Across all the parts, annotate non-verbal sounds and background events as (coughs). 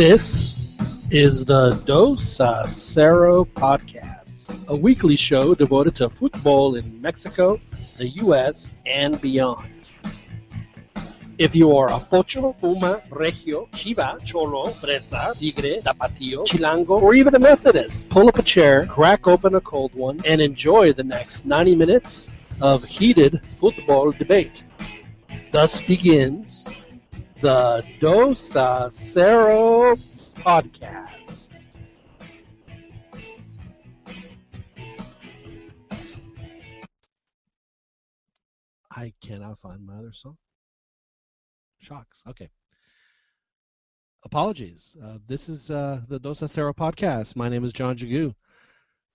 This is the Dos a Cero podcast, a weekly show devoted to football in Mexico, the U.S., and beyond. If you are a Pocho, Puma, Regio, Chiva, Cholo, Fresa, Tigre, Tapatio, Chilango, or even a Methodist, pull up a chair, crack open a cold one, and enjoy the next 90 minutes of heated football debate. Thus begins the Dos a Cero podcast. I cannot find my other song. Shocks. Okay. Apologies. Uh, this is uh, the Dos a Cero podcast. My name is John Jagu.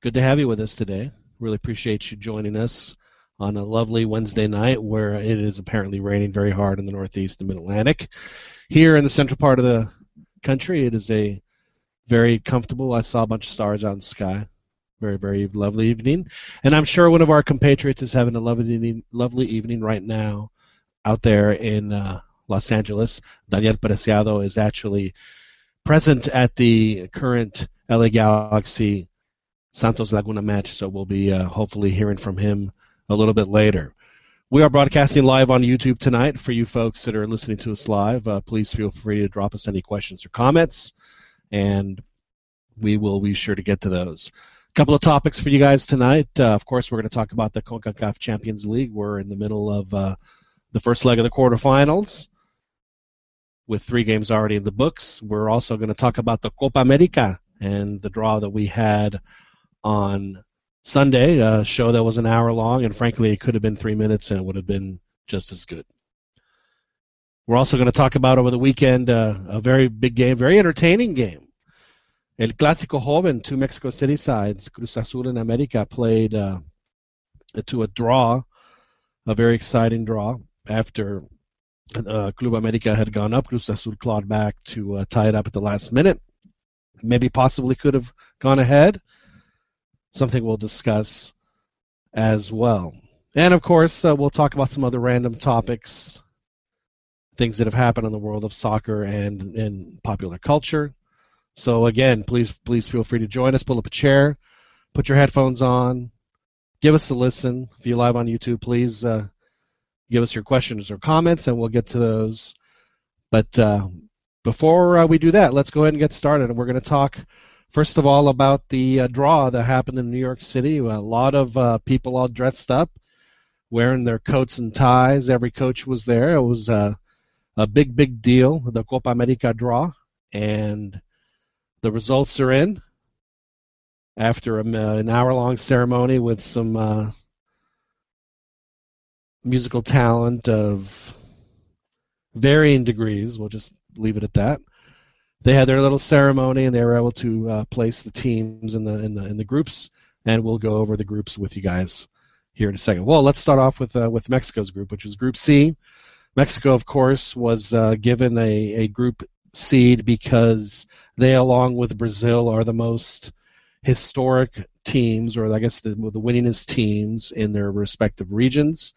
Good to have you with us today. Really appreciate you joining us on a lovely Wednesday night where it is apparently raining very hard in the Northeast and Mid Atlantic. Here in the central part of the country, it is a very comfortable. I saw a bunch of stars out in the sky. Very, very lovely evening. And I'm sure one of our compatriots is having a lovely lovely evening right now out there in uh, Los Angeles. Daniel Preciado is actually present at the current LA Galaxy Santos Laguna match, so we'll be uh, hopefully hearing from him a little bit later. We are broadcasting live on YouTube tonight. For you folks that are listening to us live, uh, please feel free to drop us any questions or comments, and we will be sure to get to those. A couple of topics for you guys tonight. Uh, of course, we're going to talk about the CONCACAF Champions League. We're in the middle of uh, the first leg of the quarterfinals with three games already in the books. We're also going to talk about the Copa America and the draw that we had on Sunday, a show that was an hour long, and frankly, it could have been three minutes and it would have been just as good. We're also going to talk about over the weekend uh, a very big game, very entertaining game. El Clásico Joven, two Mexico City sides, Cruz Azul and America, played uh, to a draw, a very exciting draw after uh, Club America had gone up. Cruz Azul clawed back to uh, tie it up at the last minute. Maybe possibly could have gone ahead. Something we'll discuss as well. And of course, uh, we'll talk about some other random topics, things that have happened in the world of soccer and in popular culture. So again, please please feel free to join us. Pull up a chair, put your headphones on, give us a listen. If you're live on YouTube, please uh, give us your questions or comments, and we'll get to those. But uh, before uh, we do that, let's go ahead and get started. And we're going to talk first of all about the uh, draw that happened in New York City. A lot of uh, people all dressed up, wearing their coats and ties. Every coach was there. It was uh, a big, big deal. The Copa America draw, and the results are in after a, an hour-long ceremony with some uh, musical talent of varying degrees. We'll just leave it at that. They had their little ceremony, and they were able to uh, place the teams in the in the in the groups. And we'll go over the groups with you guys here in a second. Well, let's start off with uh, with Mexico's group, which was Group C. Mexico, of course, was uh, given a, a group seed because they, along with Brazil, are the most historic teams, or I guess the, the winningest teams in their respective regions.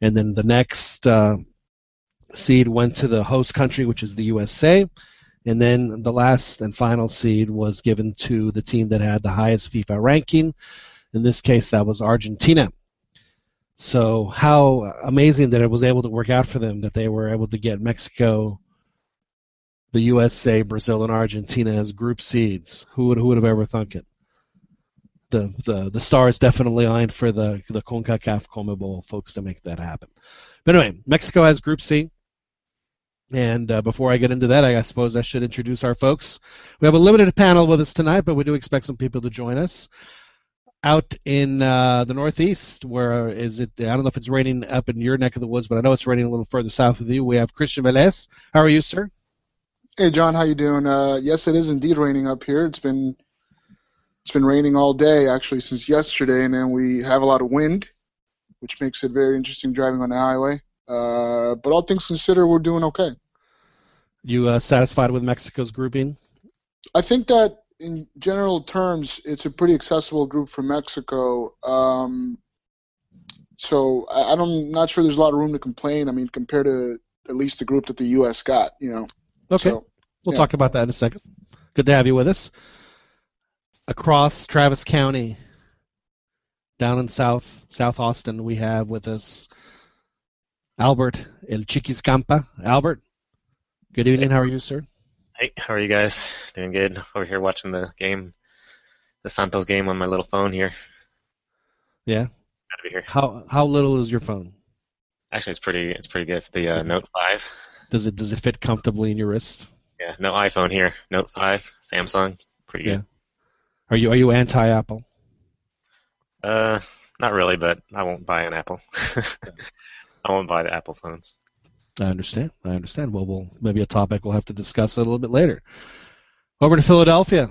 And then the next uh, seed went to the host country, which is the USA. And then the last and final seed was given to the team that had the highest FIFA ranking. In this case, that was Argentina. So, how amazing that it was able to work out for them that they were able to get Mexico, the USA, Brazil, and Argentina as group seeds. Who would who would have ever thunk it? The the the stars definitely aligned for the the CONCACAF CONMEBOL folks to make that happen. But anyway, Mexico has Group C. And uh, before I get into that, I, suppose I should introduce our folks. We have a limited panel with us tonight, but we do expect some people to join us. Out in uh, the Northeast, where is it? I don't know if it's raining up in your neck of the woods, but I know it's raining a little further south of you. We have Christian Velez. How are you, sir? Hey, John. How you doing? Uh, yes, it is indeed raining up here. It's been it's been raining all day, actually, since yesterday, and then we have a lot of wind, which makes it very interesting driving on the highway. Uh, but all things considered, we're doing okay. You uh, satisfied with Mexico's grouping? I think that in general terms, it's a pretty accessible group for Mexico. Um, so I, I'm not sure there's a lot of room to complain. I mean, compared to at least the group that the U.S. got, you know. Okay. So, We'll Yeah. talk about that in a second. Good to have you with us. Across Travis County, down in South South Austin, we have with us Albert El Chiquis Campa. Albert, good evening. How are you, sir? Hey, how are you guys? Doing good. Over here watching the game, the Santos game on my little phone here. Yeah. To be here. How how little is your phone? Actually, it's pretty. It's pretty good. It's the uh, Note 5. Does it does it fit comfortably in your wrist? Yeah, no iPhone here. Note 5, Samsung. Pretty good. Are you are you anti Apple? Uh, not really, but I won't buy an Apple. (laughs) Won't buy the Apple phones. I understand. I understand. Well, we'll maybe a topic we'll have to discuss a little bit later. Over to Philadelphia,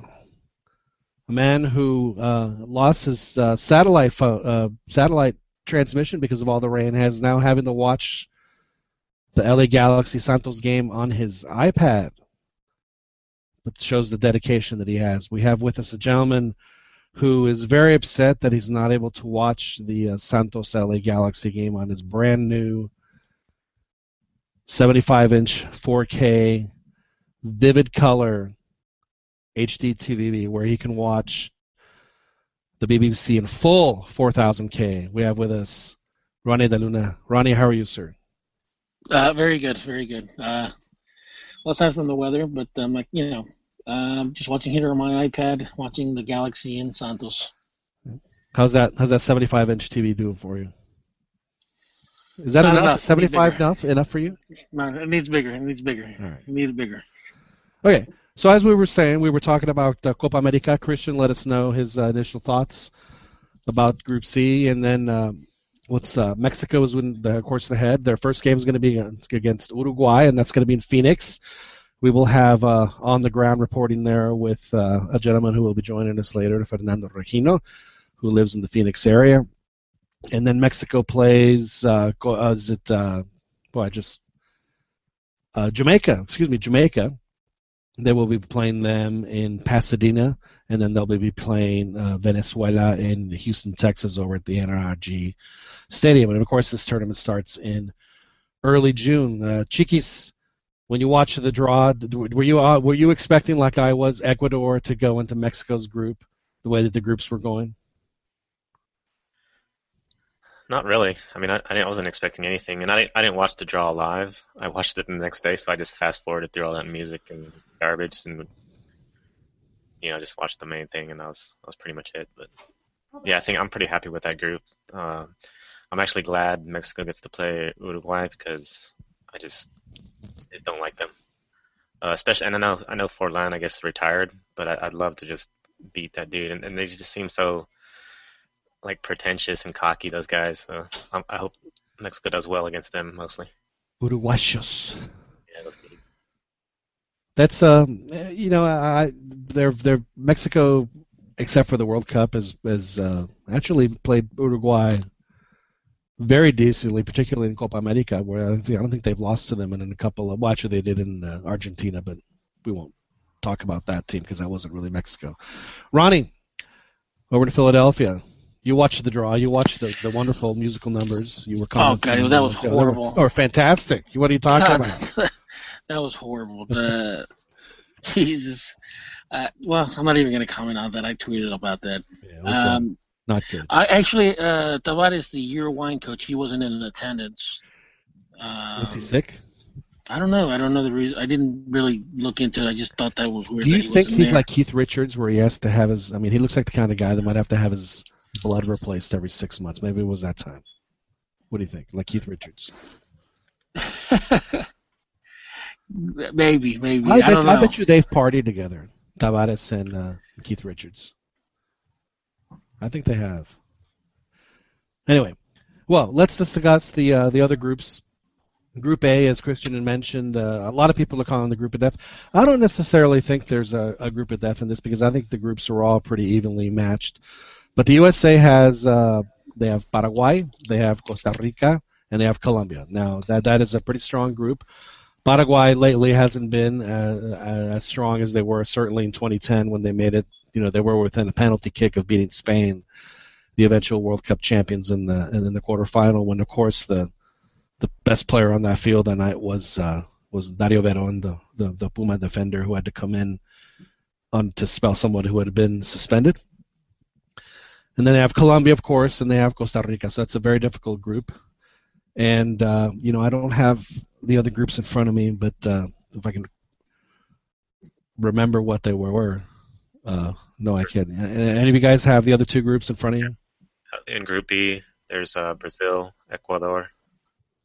a man who uh, lost his uh, satellite uh, satellite transmission because of all the rain has now having to watch the LA Galaxy Santos game on his iPad. But shows the dedication that he has. We have with us a gentleman who is very upset that he's not able to watch the uh, Santos LA Galaxy game on his brand new 75 inch 4K vivid color HD TV where he can watch the BBC in full 4000K. We have with us Ronnie De Luna. Ronnie, how are you, sir? Uh, very good, very good. Uh, well, aside from the weather, but um, like you know, um, just watching here on my iPad, watching the Galaxy in Santos. How's that? How's that 75 inch TV doing for you? Is that Not enough? enough. 75 enough? Enough for you? No, it needs bigger. It needs bigger. All right. It needs bigger. Okay. So as we were saying, we were talking about uh, Copa America. Christian let us know his uh, initial thoughts about Group C, and then um, what's uh, Mexico is in the, of course the head. Their first game is going to be against Uruguay, and that's going to be in Phoenix. We will have uh, on the ground reporting there with uh, a gentleman who will be joining us later, Fernando Regino, who lives in the Phoenix area. And then Mexico plays. Uh, uh, is it? Uh, boy, I just uh, Jamaica. Excuse me, Jamaica. They will be playing them in Pasadena, and then they'll be playing uh, Venezuela in Houston, Texas, over at the NRG Stadium. And of course, this tournament starts in early June. Chiquis, when you watch the draw, were you uh, were you expecting, like I was, Ecuador to go into Mexico's group the way that the groups were going? Not really. I mean, I, I, wasn't expecting anything, and I didn't, I didn't watch the draw live. I watched it the next day, so I just fast forwarded through all that music and garbage, and you know, just watched the main thing, and that was that was pretty much it. But yeah, I think I'm pretty happy with that group. Uh, I'm actually glad Mexico gets to play Uruguay because I just just don't like them. Uh, especially, and I know I know Forlan, I guess, retired, but I, I'd love to just beat that dude, and, and they just seem so like pretentious and cocky. Those guys. So I, I hope Mexico does well against them mostly. Uruguayos. Yeah, those dudes. That's um, you know, I they're they're Mexico, except for the World Cup, has has uh, actually played Uruguay very decently, particularly in Copa America, where I, think, I don't think they've lost to them in a couple of. Well, actually, they did in uh, Argentina, but we won't talk about that team because that wasn't really Mexico. Ronnie, over to Philadelphia. You watched the draw. You watched the, the wonderful musical numbers. You were Oh. God, that was horrible. Were fantastic. What are you talking (laughs) about? that was horrible. The (laughs) Jesus. Uh, well, I'm not even going to comment on that. I tweeted about that. Yeah, uh, Um, not good. I actually, uh, Tabárez, the Uruguayan coach, he wasn't in attendance. Um, Was he sick? I don't know. I don't know the reason. I didn't really look into it. I just thought that was weird. Do you he think he's there. like Keith Richards, where he has to have his? I mean, he looks like the kind of guy that might have to have his blood replaced every six months. Maybe it was that time. What do you think? Like Keith Richards? (laughs) maybe, maybe. I, bet, don't know. I bet you they've partied together, Tabárez and uh, Keith Richards. I think they have. Anyway, well, let's discuss the uh, the other groups. Group A, as Christian had mentioned, uh, a lot of people are calling the group of death. I don't necessarily think there's a, a group of death in this because I think the groups are all pretty evenly matched. But the USA has uh, they have Paraguay, they have Costa Rica, and they have Colombia. Now that that is a pretty strong group. Paraguay lately hasn't been uh, as strong as they were certainly in 2010 when they made it. You know, they were within a penalty kick of beating Spain, the eventual World Cup champions in the in the quarterfinal. When of course the the best player on that field that night was uh, was Dario Veron, the, the the Puma defender who had to come in on to spell someone who had been suspended. And then they have Colombia, of course, and they have Costa Rica. So that's a very difficult group. And uh, you know, I don't have the other groups in front of me, but uh, if I can remember what they were, uh, no, I can't. Any of you guys have the other two groups in front of you? In Group B, there's uh, Brazil, Ecuador,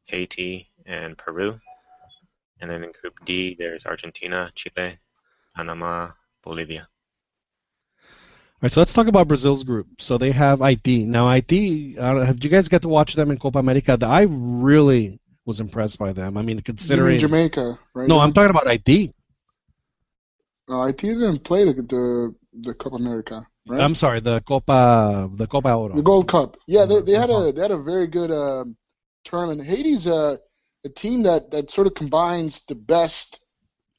Haiti, and Peru. And then in Group D, there's Argentina, Chile, Panama, Bolivia. All right, so let's talk about Brazil's group. So they have Haiti. Now, Haiti, uh, have you guys get to watch them in Copa America? I really was impressed by them. I mean, considering You mean Jamaica, right? no, I'm talking about Haiti. Uh, Haiti didn't play the the, the Copa America, right? I'm sorry, the Copa, the Copa Oro. the Gold Cup. Yeah, they, they had a they had a very good um tournament. Haiti's a a team that that sort of combines the best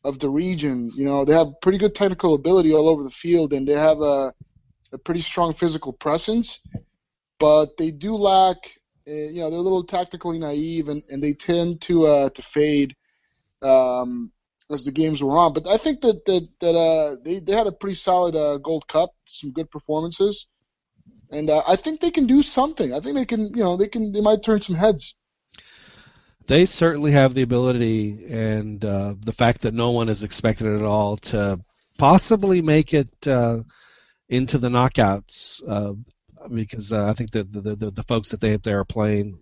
of the region. You know, they have pretty good technical ability all over the field, and they have a a pretty strong physical presence. But they do lack. Uh, you know, they're a little tactically naive, and, and they tend to uh, to fade um, as the games were on. But I think that that that uh, they they had a pretty solid uh, Gold Cup, some good performances, and uh, I think they can do something. I think they can, you know, they can they might turn some heads. They certainly have the ability, and uh, the fact that no one is expected at all to possibly make it uh, into the knockouts, uh, because I think that the, the the folks that they they are playing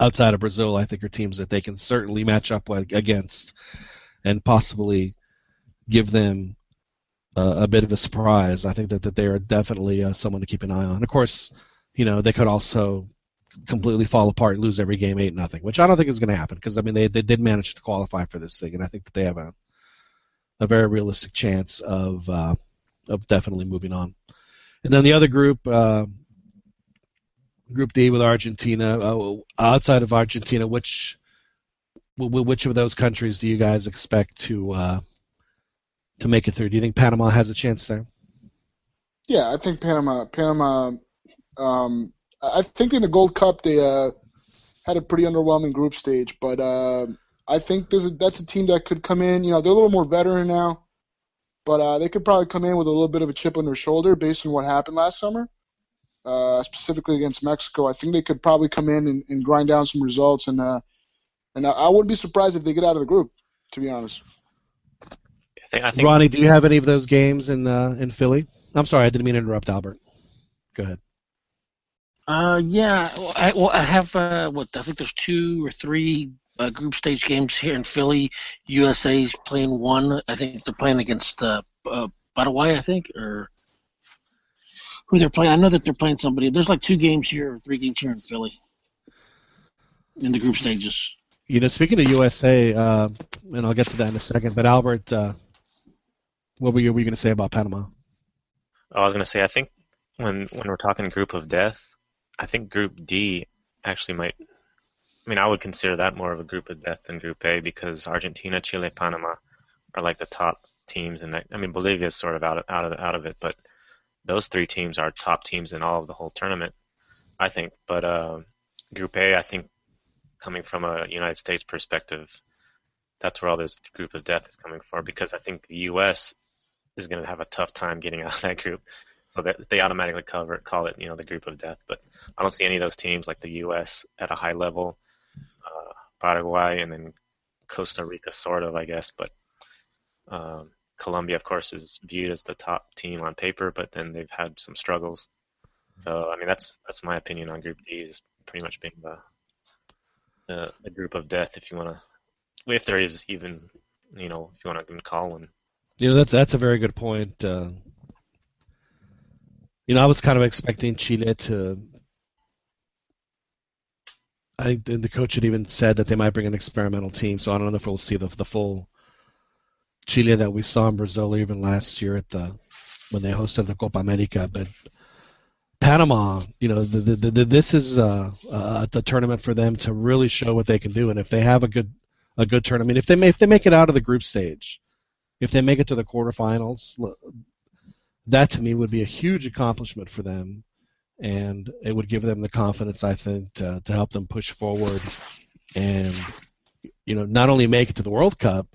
outside of Brazil, I think are teams that they can certainly match up against, and possibly give them uh, a bit of a surprise. I think that, that they are definitely uh, someone to keep an eye on. Of course, you know they could also completely fall apart and lose every game eight nothing, which I don't think is going to happen because I mean they they did manage to qualify for this thing, and I think that they have a a very realistic chance of uh, of definitely moving on. And then the other group, uh, Group D with Argentina. Uh, outside of Argentina, which wh- which of those countries do you guys expect to uh, to make it through? Do you think Panama has a chance there? Yeah, I think Panama. Panama. Um, I think in the Gold Cup they uh, had a pretty underwhelming group stage, but uh, I think is, that's a team that could come in. You know, they're a little more veteran now, but uh, they could probably come in with a little bit of a chip on their shoulder based on what happened last summer, uh, specifically against Mexico. I think they could probably come in and, and grind down some results, and uh, and I, I wouldn't be surprised if they get out of the group. To be honest. I think, I think Ronnie, do you have any of those games in uh, in Philly? I'm sorry, I didn't mean to interrupt Albert. Go ahead. Uh, yeah. Well, I, well, I have uh, what I think there's two or three uh, group stage games here in Philly. USA's playing one. I think they're playing against uh, uh, Paraguay. I think or who they're playing. I know that they're playing somebody. There's like two games here, or three games here in Philly in the group stages. You know, speaking of USA, uh, and I'll get to that in a second. But Albert, uh, what were you, you going to say about Panama? I was gonna say I think when when we're talking group of death, I think Group D actually might. I mean, I would consider that more of a group of death than Group A because Argentina, Chile, Panama are like the top teams in that. I mean, Bolivia is sort of out of out of out of it, but those three teams are top teams in all of the whole tournament, I think. But uh, Group A, I think, coming from a United States perspective, that's where all this group of death is coming from because I think the U.S. is going to have a tough time getting out of that group. So that they automatically cover call it, you know, the group of death. But I don't see any of those teams like the U.S. at a high level, uh, Paraguay, and then Costa Rica, sort of, I guess. But um, Colombia, of course, is viewed as the top team on paper, but then they've had some struggles. So I mean, that's that's my opinion on Group D is pretty much being the the group of death, if you want to, if there is even, you know, if you want to call one. You know, that's that's a very good point. Uh, you know, I was kind of expecting Chile to. I think the, the coach had even said that they might bring an experimental team, so I don't know if we'll see the the full Chile that we saw in Brazil even last year at the when they hosted the Copa America. But Panama, you know, the, the, the, this is a, uh, the tournament for them to really show what they can do, and if they have a good a good tournament, if they may, if they make it out of the group stage, if they make it to the quarterfinals, that to me would be a huge accomplishment for them, and it would give them the confidence I think to, to help them push forward and you know, not only make it to the World Cup,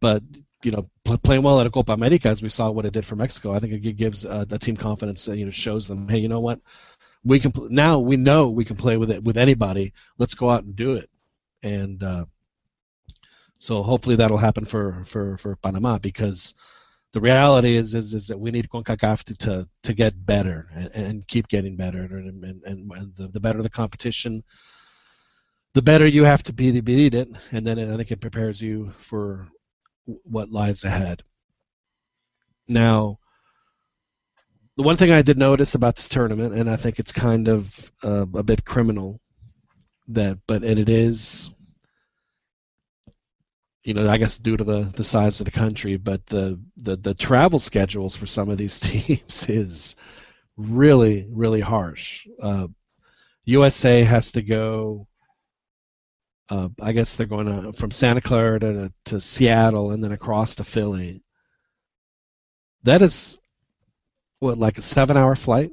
but you know, playing well at a Copa America, as we saw what it did for Mexico. I think it gives uh, the team confidence. Uh, you know, shows them, hey, you know what, we can pl- now we know we can play with it with anybody. Let's go out and do it. And uh, so hopefully that'll happen for for for Panama because the reality is is, is that we need CONCACAF to, to, to get better and, and keep getting better and, and, and the, the better the competition the better you have to be to beat it and then I think it prepares you for what lies ahead now the one thing I did notice about this tournament and I think it's kind of uh, a bit criminal that but it is you know, I guess due to the, the size of the country, but the, the, the travel schedules for some of these (laughs) teams is really, really harsh. Uh, USA has to go, uh, I guess they're going to, from Santa Clara to, to Seattle and then across to Philly. That is, what, like a seven hour flight?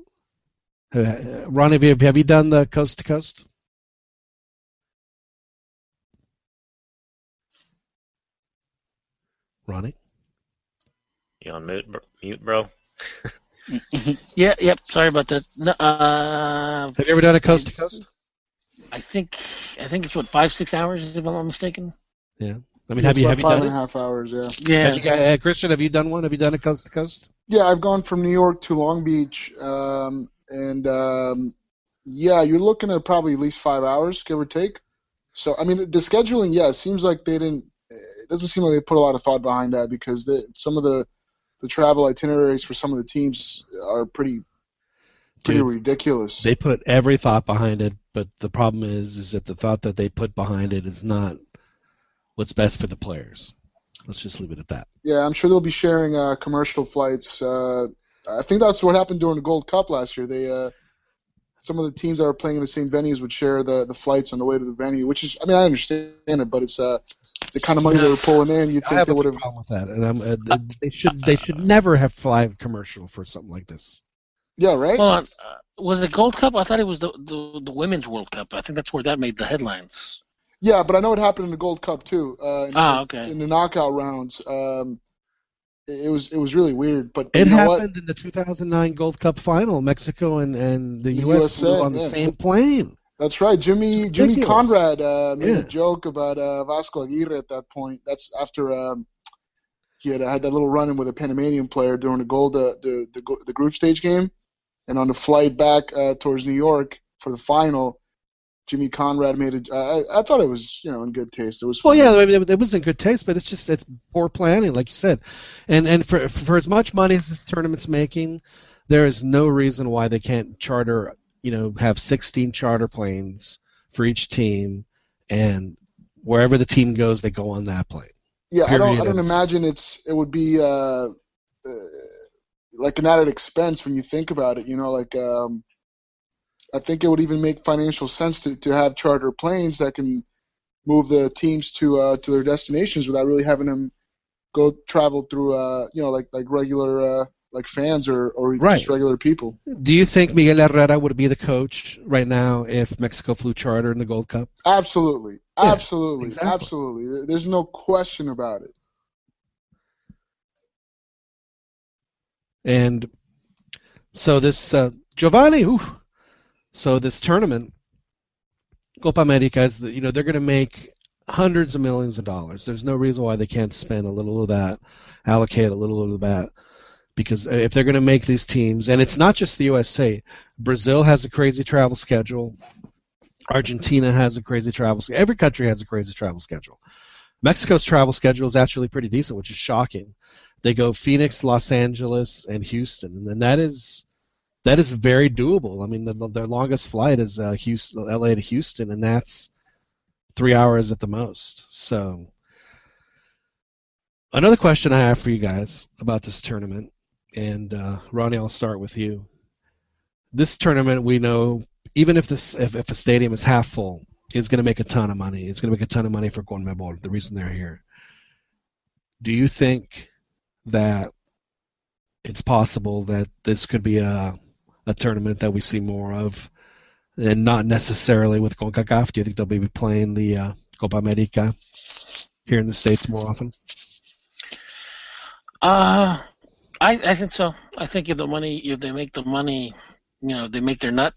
Uh, Ronnie, have you, have you done the coast to coast? Ronnie? You on mute, mute bro? (laughs) yeah, yep. Sorry about that. No, uh, Have you ever done a coast to coast? I think I think it's what five six hours if I'm not mistaken. Yeah. I mean, have you about have you done and a it? half hours? Yeah. Yeah. Have you, got- uh, Christian, have you done one? Have you done a coast to coast? Yeah, I've gone from New York to Long Beach, um, and um, yeah, you're looking at probably at least five hours, give or take. So, I mean, the, the scheduling, yeah, it seems like they didn't. It doesn't seem like they put a lot of thought behind that because the, some of the the travel itineraries for some of the teams are pretty pretty Dude, ridiculous. They put every thought behind it, but the problem is, is that the thought that they put behind it is not what's best for the players. Let's just leave it at that. yeah, I'm sure they'll be sharing uh, commercial flights. Uh, I think that's what happened during the Gold Cup last year. They uh, some of the teams that are playing in the same venues would share the, the flights on the way to the venue, which is I mean I understand it, but it's uh, the kind of money they were pulling in. You'd I think have they would have. problem with that, and I'm, uh, they should they should never have fly commercial for something like this. Yeah, right. Hold on. Uh, was it Gold Cup? I thought it was the, the the Women's World Cup. I think that's where that made the headlines. Yeah, but I know it happened in the Gold Cup too. Uh, in, Ah, okay. in the knockout rounds, um, it, it was it was really weird. But It you know what? happened in the 2009 Gold Cup final. Mexico and, and the, The U.S. flew USA, on the same plane. That's right. Jimmy Jimmy. Conrad uh, made Yeah. a joke about uh, Vasco Aguirre at that point. That's after um, he had had that little run-in with a Panamanian player during the gold uh, the, the the the group stage game, and on the flight back uh, towards New York for the final, Jimmy Conrad made a. I, I thought it was you know in good taste. It was. Well, funny. yeah, it, it was in good taste, but it's just it's poor planning, like you said, and and for for as much money as this tournament's making, there is no reason why they can't charter, you know, have 16 charter planes for each team, and wherever the team goes, they go on that plane. Yeah, I don't. I don't imagine it's. It would be uh, uh, like an added expense when you think about it. You know, like um, I think it would even make financial sense to, to have charter planes that can move the teams to uh, to their destinations without really having them go travel through uh, you know like like regular uh, like fans or or Right. just regular people. Do you think Miguel Herrera would be the coach right now if Mexico flew charter in the Gold Cup? Absolutely, Yeah, absolutely, exactly. absolutely. There's no question about it. And so this uh, Giovanni, so this tournament, Copa America, is the, you know they're going to make hundreds of millions of dollars. There's no reason why they can't spend a little of that, allocate a little of that, because if they're going to make these teams, and it's not just the USA, Brazil has a crazy travel schedule, Argentina has a crazy travel schedule, every country has a crazy travel schedule. Mexico's travel schedule is actually pretty decent, which is shocking they go Phoenix, Los Angeles, and Houston, and that is that is very doable. I mean, the, their longest flight is uh, Houston, LA to Houston, and that's three hours at the most. So, another question I have for you guys about this tournament, and uh, Ronnie, I'll start with you. This tournament, we know, even if this if, if a stadium is half full, is going to make a ton of money. It's going to make a ton of money for CONMEBOL. The reason they're here. Do you think that it's possible that this could be a a tournament that we see more of, and not necessarily with CONCACAF. Do you think they'll be playing the uh, Copa America here in the states more often? Uh, I I think so. I think if the money, if they make the money, you know, they make their nut.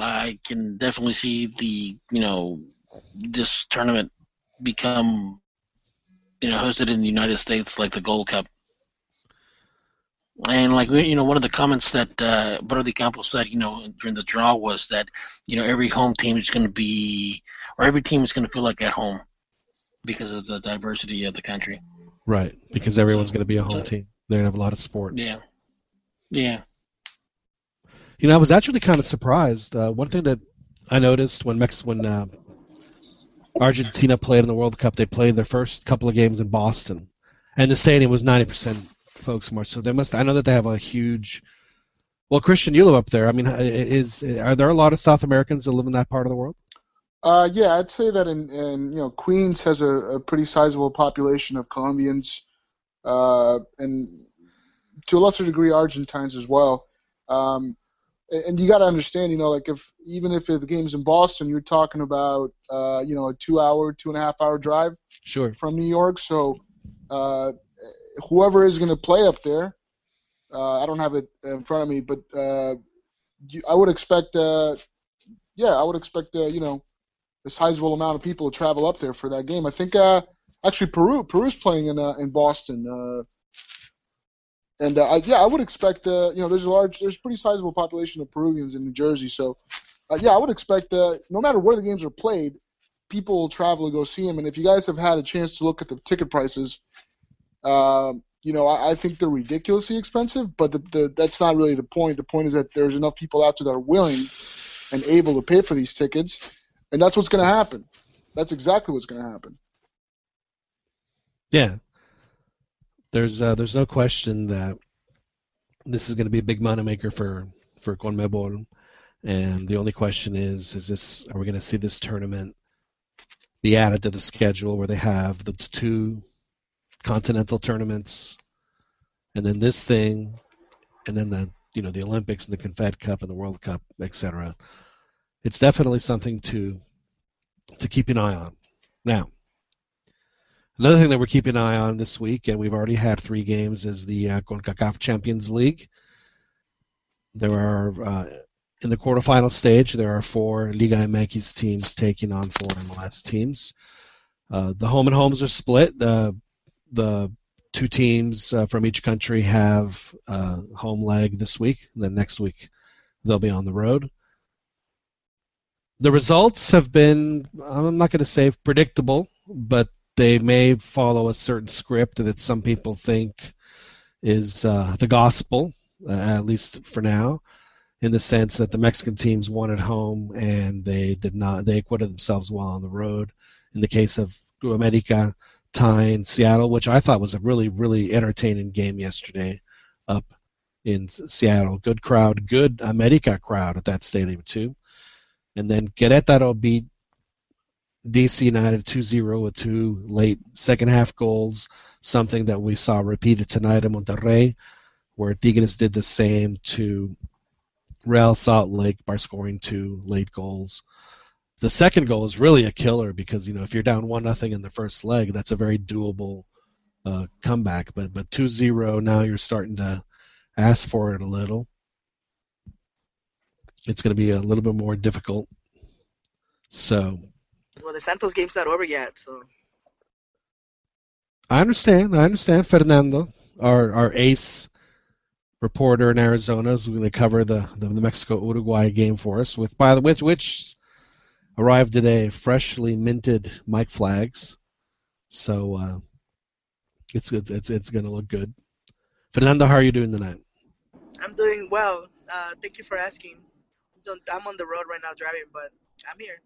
I can definitely see the you know this tournament become you know hosted in the United States like the Gold Cup. And like you know, one of the comments that uh, Brody Campos said, you know, during the draw was that you know every home team is going to be, or every team is going to feel like at home because of the diversity of the country. Right, because everyone's So- going to be a home so- team. They're going to have a lot of sport. Yeah, yeah. You know, I was actually kind of surprised. Uh, one thing that I noticed when Mex when uh, Argentina played in the World Cup, they played their first couple of games in Boston, and the stadium was ninety percent folks more. So they must. I know that they have a huge. Well, Christian, you live up there. I mean, is are there a lot of South Americans that live in that part of the world? Uh, yeah, I'd say that in, in you know Queens has a, a pretty sizable population of Colombians, uh, and to a lesser degree Argentines as well. Um, and you got to understand, you know, like if even if the game's in Boston, you're talking about uh, you know a two-hour, two and a half hour drive Sure. from New York. So uh, whoever is going to play up there, uh, I don't have it in front of me, but uh, I would expect, uh, yeah, I would expect, uh, you know, a sizable amount of people to travel up there for that game. I think uh, actually Peru, Peru's playing in uh, in Boston. And I, yeah, I would expect, you know, there's a large, there's a pretty sizable population of Peruvians in New Jersey. So, yeah, I would expect, uh, no matter where the games are played, people will travel to go see them. And if you guys have had a chance to look at the ticket prices, um, you know, I, I think they're ridiculously expensive. But the, the, that's not really the point. The point is that there's enough people out there that are willing and able to pay for these tickets, and that's what's going to happen. That's exactly what's going to happen. Yeah. There's uh, there's no question that this is going to be a big moneymaker for for CONMEBOL, and the only question is is this are we going to see this tournament be added to the schedule where they have the two continental tournaments, and then this thing, and then the you know the Olympics and the Confed Cup and the World Cup, etc. It's definitely something to to keep an eye on. Now, Another thing that we're keeping an eye on this week, and we've already had three games, is the uh, CONCACAF Champions League. There are, uh, in the quarterfinal stage, there are four Liga MX teams taking on four MLS teams. Uh, the home and homes are split. The the two teams uh, from each country have uh, home leg this week. Then next week they'll be on the road. The results have been, I'm not going to say predictable, but they may follow a certain script that some people think is uh, the gospel, uh, at least for now, in the sense that the Mexican teams won at home and they did not, they acquitted themselves well on the road. In the case of America tying Seattle, which I thought was a really, really entertaining game yesterday up in Seattle. Good crowd, good America crowd at that stadium too. And then Querétaro beat DC United 2-0 with two late second half goals, something that we saw repeated tonight in Monterrey, where Tigres did the same to Real Salt Lake by scoring two late goals. The second goal is really a killer because you know if you're down one nothing in the first leg, that's a very doable uh, comeback. But but 2-0 now you're starting to ask for it a little. It's going to be a little bit more difficult. So Well, the Santos game's not over yet, so I understand. I understand. Fernando, our our ace reporter in Arizona, is going to cover the, the the Mexico Uruguay game for us. With by the which which arrived today, freshly minted mic flags. So uh, it's good. It's it's going to look good. Fernando, how are you doing tonight? I'm doing well. Uh, thank you for asking. I'm on the road right now driving, but I'm here.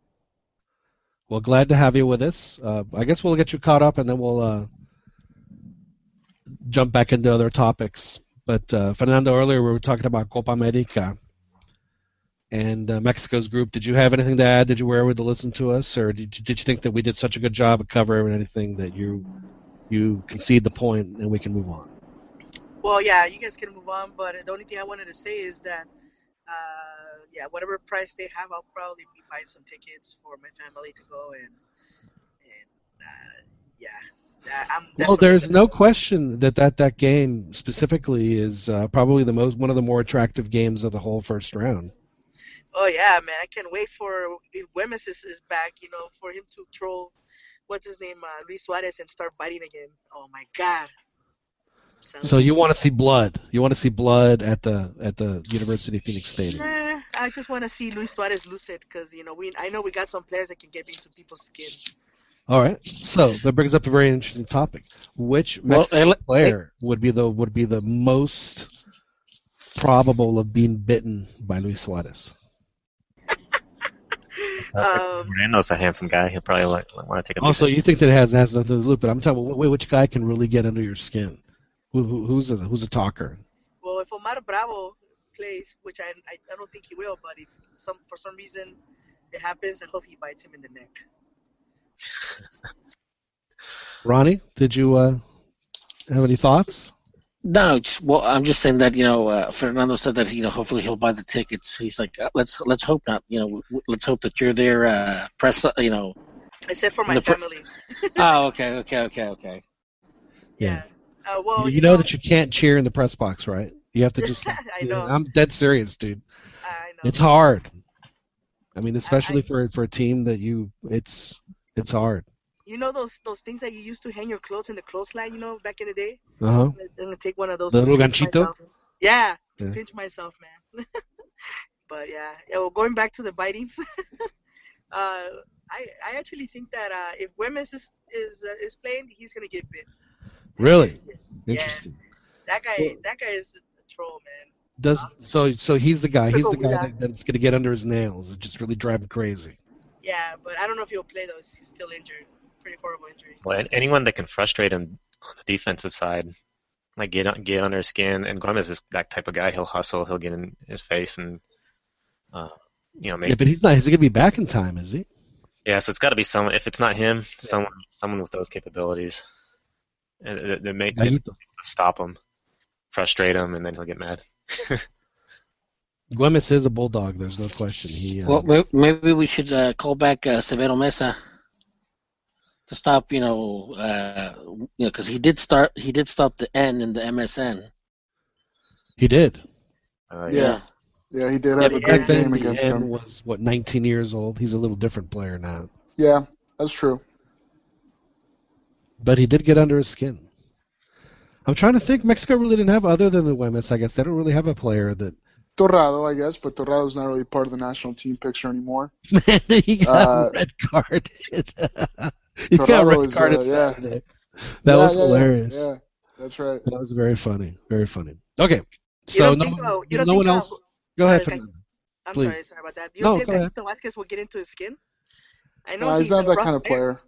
Well, glad to have you with us. Uh, I guess we'll get you caught up, and then we'll uh, jump back into other topics. But uh, Fernando, earlier we were talking about Copa America and uh, Mexico's group. Did you have anything to add? Did you were able to listen to us, or did you, did you think that we did such a good job of covering anything that you you concede the point and we can move on? Well, yeah, you guys can move on, but the only thing I wanted to say is that, uh, yeah, whatever price they have, I'll probably be buying some tickets for my family to go and and uh, yeah, I'm Well, there's no question that that, that game specifically is uh, probably the most one of the more attractive games of the whole first round. Oh yeah, man! I can't wait for if Güémez is, is back. You know, for him to troll, what's his name, uh, Luis Suarez, and start biting again. Oh my God! Sounds So you want to see blood? You want to see blood at the at the University of Phoenix Stadium? Nah, I just want to see Luis Suarez lose it because you know we I know we got some players that can get into people's skin. All right. So that brings up a very interesting topic. Which Well, Mexican ele- player would be the would be the most probable of being bitten by Luis Suarez? Um, Moreno's a handsome guy. He'll probably like, want to take a peek. Also, you think that it has has nothing to do with it, but I'm talking about wh- which guy can really get under your skin? Who, who, who's a who's a talker? well, if Omar Bravo plays, which I, I I don't think he will, but if some for some reason it happens, I hope he bites him in the neck. Ronnie, did you uh, have any thoughts? No, just, well, I'm just saying that you know uh, Fernando said that you know hopefully he'll buy the tickets. He's like, uh, let's let's hope not. You know, w- w- let's hope that you're there. Uh, press, uh, you know. Except for my The fir- family. (laughs) oh, okay, okay, okay, okay. Yeah. Uh, well, you, know, that you can't cheer in the press box, right? You have to just. (laughs) I know. I'm dead serious, dude. I know. It's hard. I mean, especially I- for for a team that you, it's it's hard. You know those those things that you used to hang your clothes in the clothesline, you know, back in the day. Uh huh. I'm gonna, I'm gonna take one of those. The little ganchito? myself. Yeah, to Yeah. pinch myself, man. (laughs) but yeah, yeah. Well, going back to the biting, (laughs) uh, I I actually think that uh, if Güémez is is uh, is playing, he's gonna get bit. Really Yeah. interesting. That guy, Well- that guy is a troll, man. Does so so he's the guy. He's the guy that, that's gonna get under his nails. It just really drive him crazy. Yeah, but I don't know if he'll play though. He's still injured. Pretty horrible injury. Well, anyone that can frustrate him on the defensive side, like get on- get under his skin. And Gomez is that type of guy. He'll hustle. He'll get in his face and, uh, you know, make. Yeah, but he's not. Is he gonna be back in time? Is he? Yeah, so it's got to be someone. If it's not him, someone someone with those capabilities, and that, that make that Gallito. stop him, frustrate him, and then he'll get mad. (laughs) Güémez is a bulldog. There's no question. He. Uh, Well, maybe we should uh, call back uh, Severo Meza to stop. You know, uh, you know, because he did start. He did stop the N in the MSN. he did. Uh, Yeah. Yeah, he did Yeah, have a but great game the against N him. was what 19 years old. He's a little different player now. Yeah, that's true. But he did get under his skin. I'm trying to think. Mexico really didn't have, other than the Güémez, I guess they don't really have a player that. Torrado, I guess, but Torrado's not really part of the national team picture anymore. (laughs) Man, he got Uh, red carded. (laughs) (laughs) he got Torrado red is, uh, yeah. Saturday. That Yeah, was yeah, yeah, hilarious. Yeah, that's right. That was very funny. Very funny. Okay. You So don't no, think, one- you don't no one uh, else. Go ahead, Fernando. I'm Please. sorry, sorry about that. You No, don't think go that ahead. Hector Vasquez will get into his skin? I know Uh, he's he's not that kind of player.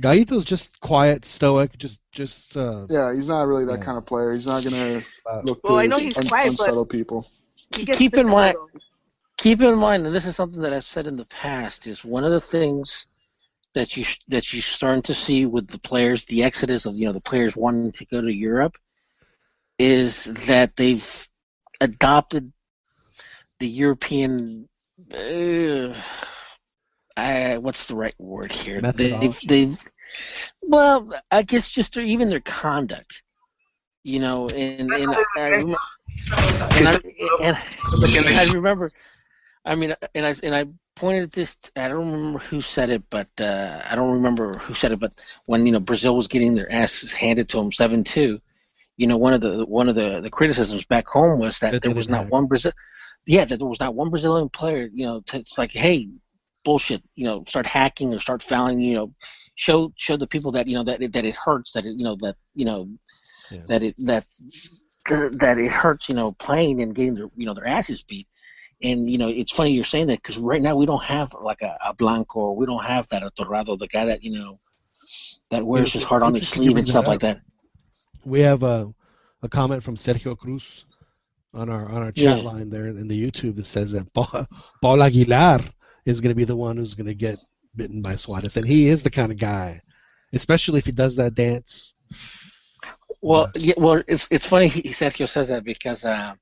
Gallito's just quiet, stoic, just just uh, Yeah, he's not really that Yeah. kind of player. He's not gonna uh, look Well, to I know he's un- quiet, but- unsettle people. Keep in mind- though. keep in mind, and this is something that I've said in the past, is one of the things that you that you starting to see with the players, the exodus of you know the players wanting to go to Europe, is that they've adopted the European. Uh, I, what's the right word here? They've, they've, well, I guess just their, even their conduct, you know, and, and I, I, rem- and I, and I remember, I mean, and I and I pointed this. I don't remember who said it, but uh, I don't remember who said it. But when you know Brazil was getting their asses handed to them seven two, you know, one of the one of the, the criticisms back home was that That there was not have- one Brazil. Yeah, that there was not one Brazilian player. You know, to, it's like, hey, bullshit. You know, start hacking or start fouling. You know, show show the people that you know that it, that it hurts. That it you know that you know Yeah. that it that that it hurts. You know, playing and getting their you know their asses beat. And you know, it's funny you're saying that because right now we don't have like a, a Blanco, or we don't have that a Torrado, the guy that you know that wears his heart on his sleeve and stuff like that. We have a, a comment from Sergio Cruz on our on our chat Yeah. line there in the YouTube that says that Paul, Paul Aguilar is going to be the one who's going to get bitten by Suarez, and he is the kind of guy, especially if he does that dance. Well, yeah, well, it's it's funny he, Sergio says that because uh,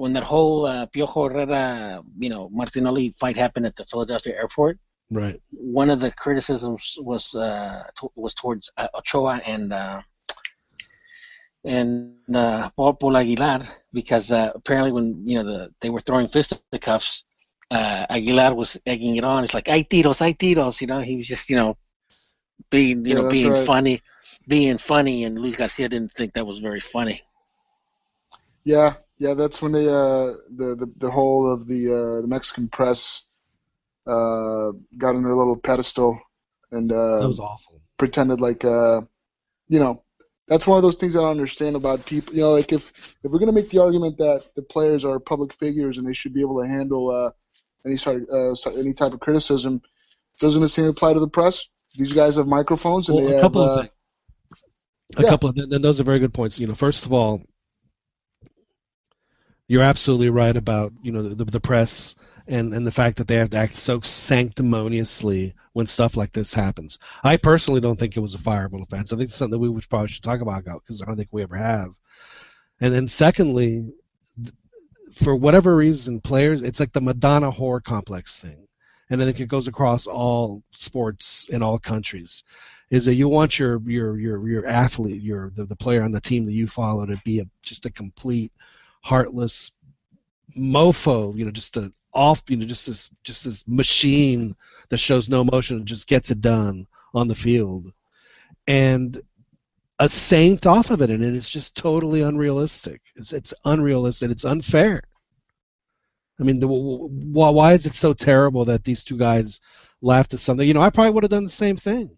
when that whole uh, Piojo Herrera, you know, Martinoli fight happened at the Philadelphia airport, Right. one of the criticisms was uh, to, was towards uh, Ochoa and uh, and uh, Paul, Paul Aguilar because uh, apparently when you know the they were throwing fisticuffs, uh, Aguilar was egging it on. It's like "ay tiros, ay tiros," you know. He was just you know being you Yeah, know being right. funny, being funny, and Luis Garcia didn't think that was very funny. Yeah, yeah, that's when they uh the the, the whole of the uh the Mexican press uh got on their little pedestal and uh That was awful. pretended like uh you know that's one of those things I don't understand about people. You know, like if if we're gonna make the argument that the players are public figures and they should be able to handle uh any sort of, uh, any type of criticism, doesn't the same apply to the press? These guys have microphones and Well, they a have couple uh, of things. A yeah. couple of and those are very good points. You know, first of all, you're absolutely right about you know the, the press and and the fact that they have to act so sanctimoniously when stuff like this happens. I personally don't think it was a fireable offense. I think it's something that we would probably should talk about because I don't think we ever have. And then secondly, for whatever reason, players it's like the Madonna whore complex thing, and I think it goes across all sports in all countries is that you want your your your your athlete, your the, the player on the team that you follow to be a just a complete heartless mofo, you know, just a off, you know, just this just this machine that shows no emotion and just gets it done on the field, and a saint off of it, and it's just totally unrealistic. It's it's unrealistic. It's unfair. I mean, the, why why is it so terrible that these two guys laughed at something? You know, I probably would have done the same thing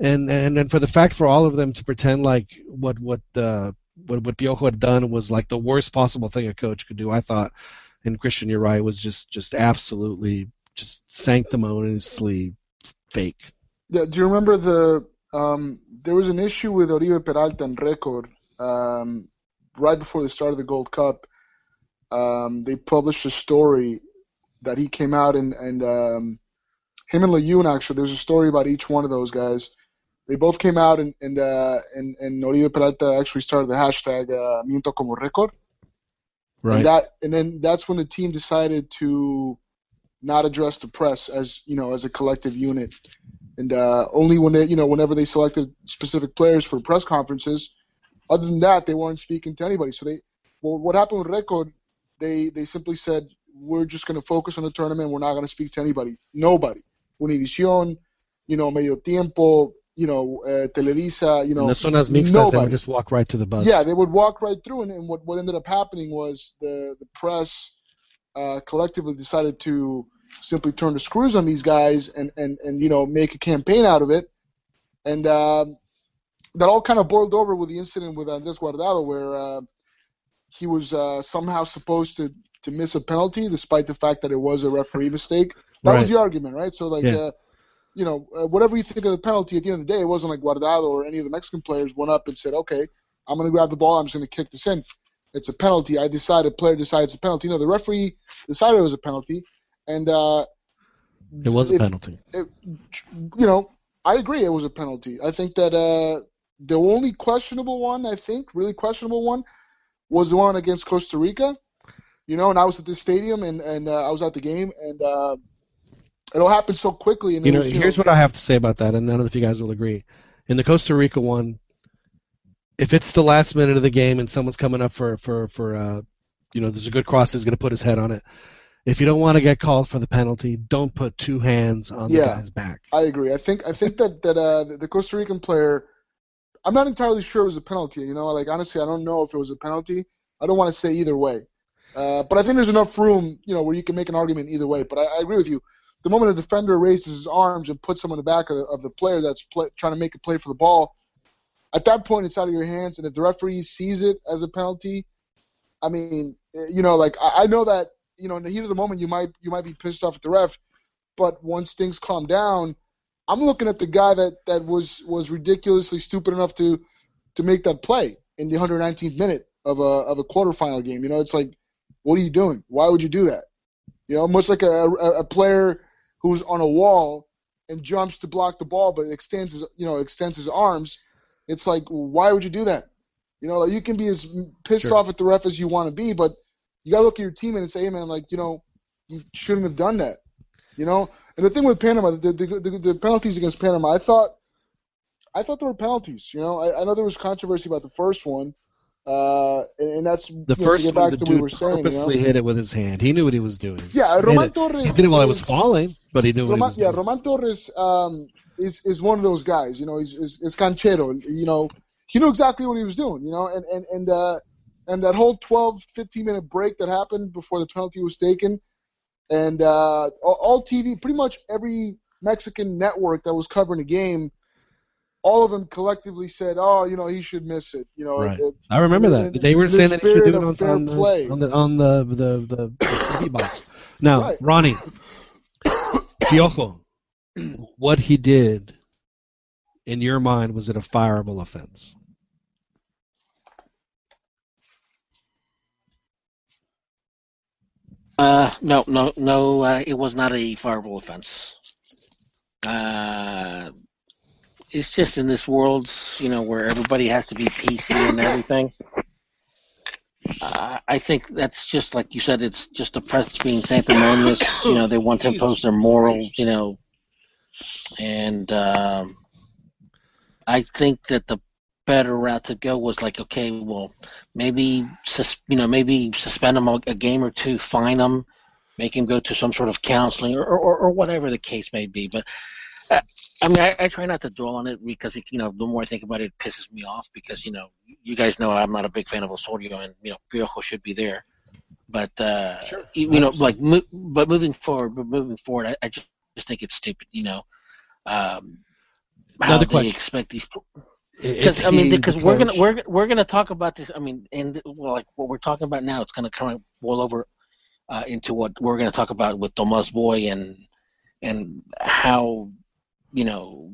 and and and for the fact for all of them to pretend like what what uh, what what Piojo had done was like the worst possible thing a coach could do, I thought, and Christian, you're right, was just just absolutely just sanctimoniously fake. Yeah, do you remember the um, there was an issue with Oribe Peralta and Record um, right before the start of the Gold Cup. Um, they published a story that he came out and and um, him and Layun actually. There's a story about each one of those guys. They both came out and and uh, and, and Oribe Peralta actually started the hashtag uh, Miento como Record. Right. And that and then that's when the team decided to not address the press as you know as a collective unit, and uh, only when they you know whenever they selected specific players for press conferences. Other than that, they weren't speaking to anybody. So they well, what happened with Record? They they simply said we're just going to focus on the tournament. We're not going to speak to anybody, nobody. Univision, you know, Medio Tiempo, you know, uh, Televisa, you know, and the zonas mixtas, they nobody. would just walk right to the bus. Yeah, they would walk right through, and, and what what ended up happening was the the press uh, collectively decided to simply turn the screws on these guys and and and you know make a campaign out of it, and um, that all kind of boiled over with the incident with Andres Guardado, where uh, he was uh, somehow supposed to to miss a penalty despite the fact that it was a referee mistake. That was the argument, right? So like. Yeah. Uh, you know, uh, whatever you think of the penalty, at the end of the day, it wasn't like Guardado or any of the Mexican players went up and said, "Okay, I'm going to grab the ball. I'm just going to kick this in. It's a penalty. I decided. Player decides it's a penalty. No, the referee decided it was a penalty, and uh, it was a if- penalty. it, you know, I agree. It was a penalty. I think that uh, the only questionable one, I think, really questionable one, was the one against Costa Rica. You know, and I was at the stadium and and uh, I was at the game, and it all happened so quickly. And You know, here's what I have to say about that, and none of you guys will agree. In the Costa Rica one, if it's the last minute of the game and someone's coming up for for for uh, you know, there's a good cross, he's going to put his head on it. If you don't want to get called for the penalty, don't put two hands on the guy's back. I agree. I think I think that that uh, the- the Costa Rican player, I'm not entirely sure it was a penalty. You know, like honestly, I don't know if it was a penalty. I don't want to say either way, uh, but I think there's enough room, you know, where you can make an argument either way. But I, I agree with you. The moment a defender raises his arms and puts him on the back of the, of the player that's play, trying to make a play for the ball, at that point it's out of your hands. And if the referee sees it as a penalty, I mean, eh, you know, like I, I know that you know in the heat of the moment you might you might be pissed off at the ref, but once things calm down, I'm looking at the guy that that was was ridiculously stupid enough to to make that play in the 119th minute of a of a quarterfinal game. You know, it's like, what are you doing? Why would you do that? You know, almost like a a, a player who's on a wall and jumps to block the ball, but extends his you know extends his arms. It's like, why would you do that? You know, like you can be as pissed Sure. off at the ref as you want to be, but you gotta look at your teammate and say, hey man, like you know, you shouldn't have done that. You know, and the thing with Panama, the, the, the, the penalties against Panama, I thought, I thought there were penalties. You know, I, I know there was controversy about the first one, uh, and, and that's The know, first one, the what we dude were saying. You know? purposely hit it with his hand. He knew what he was doing. Yeah, He Roman it. Torres. He did it while it was falling, but he knew what he was yeah, doing. Roman Torres um, is is one of those guys. You know, he's he's, is canchero. You know, he knew exactly what he was doing. You know, and and and uh, and that whole 12, 15 minute break that happened before the penalty was taken, and uh, all, all TV, pretty much every Mexican network that was covering the game, all of them collectively said, "Oh, you know, he should miss it." You know, Right. it, I remember that. They were the saying that he should do it on, fair on, the, play. on the on the the, the, the box. (laughs) Now, Right. Ronnie, (coughs) Piojo, what he did, in your mind, was it a fireable offense? Uh, no, no, no. Uh, it was not a fireable offense. Uh, it's just in this world, you know, where everybody has to be PC and everything. Uh, I think that's just like you said. It's just the press being sanctimonious. (coughs) You know, they want to impose their morals. You know, and um, I think that the better route to go was like, okay, well, maybe sus- you know maybe suspend them a, a game or two, fine them, make him go to some sort of counseling or or, or whatever the case may be. But uh, I mean, I, I try not to dwell on it because it, you know the more I think about it, it pisses me off because you know you guys know I'm not a big fan of Osorio and you know Piojo should be there. But uh, Sure. you, you know, like, mo- but moving forward, but moving forward, I, I just, just think it's stupid. You know, um, how Another they question. expect these because I mean, because we're gonna we're we're gonna talk about this. I mean, and well, like what we're talking about now, it's gonna kind of boil over uh, into what we're gonna talk about with Tomas Boy and and how you know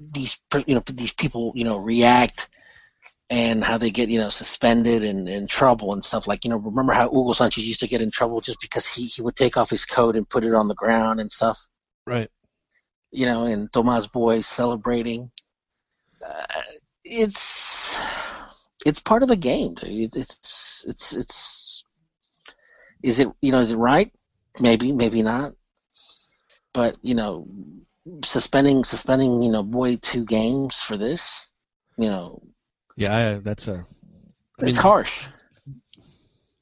these you know these people you know react and how they get you know suspended and in trouble and stuff like you know remember how Hugo Sanchez used to get in trouble just because he he would take off his coat and put it on the ground and stuff right. you know, and Tomas Boy celebrating. Uh, it's it's part of a game, dude. It's it's it's is it you know is it right? Maybe maybe not. But you know, suspending suspending you know Boy two games for this, you know, Yeah, I, that's a. I mean, it's harsh.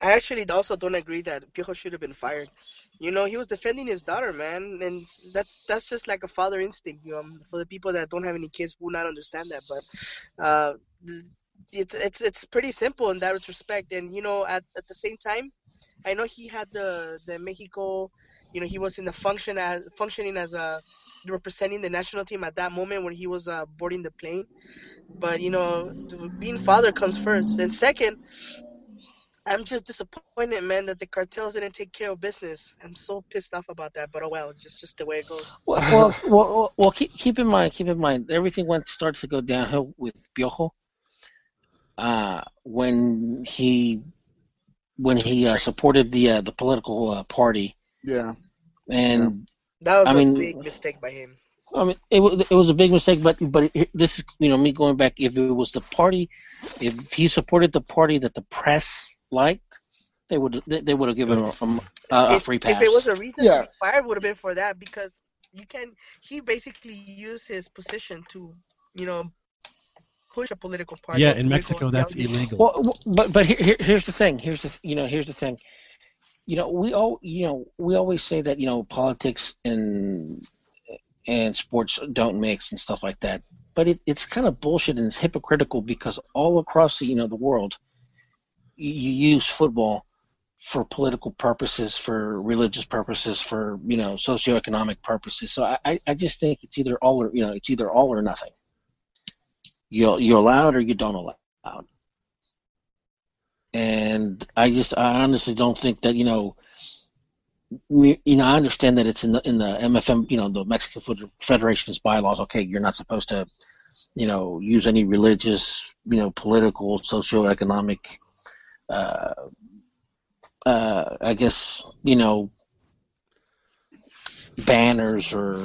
I actually also don't agree that Piojo should have been fired. You know, he was defending his daughter, man, and that's that's just like a father instinct. You know, for the people that don't have any kids will not understand that, but uh, it's it's it's pretty simple in that respect. And you know, at at the same time, I know he had the the Mexico, you know, he was in the function as functioning as a representing the national team at that moment when he was uh, boarding the plane. But you know, being father comes first, and second. I'm just disappointed, man, that the cartels didn't take care of business. I'm so pissed off about that, but oh well, just just the way it goes. Well, well, well, well, well keep, keep in mind, keep in mind, everything went starts to go downhill with Piojo. Uh, when he when he uh, supported the uh, the political uh, party, Yeah. and That was I a mean- big mistake by him. I mean, it, wa- it was a big mistake, but but it, this is you know me going back. If it was the party, if he supported the party that the press liked, they would they, they would have given him a, a, a if, free pass. if it was a reason Yeah. to be fired, would have been for that because you can. He basically used his position to, you know, push a political party. yeah, in Mexico, that's illegal. Well, but but here, here, here's the thing. Here's the you know here's the thing. You know we all you know we always say that you know politics and and sports don't mix and stuff like that. But it, it's kind of bullshit and it's hypocritical because all across the you know the world, you, use football for political purposes, for religious purposes, for you know socioeconomic purposes. So I, I- I just think it's either all or you know it's either all or nothing. You you allow it or you don't allow it and I just I honestly don't think that you know we- you know I understand that it's in the in the MFM you know the Mexican Federation's bylaws okay you're not supposed to you know use any religious you know political socioeconomic uh, uh, I guess you know banners or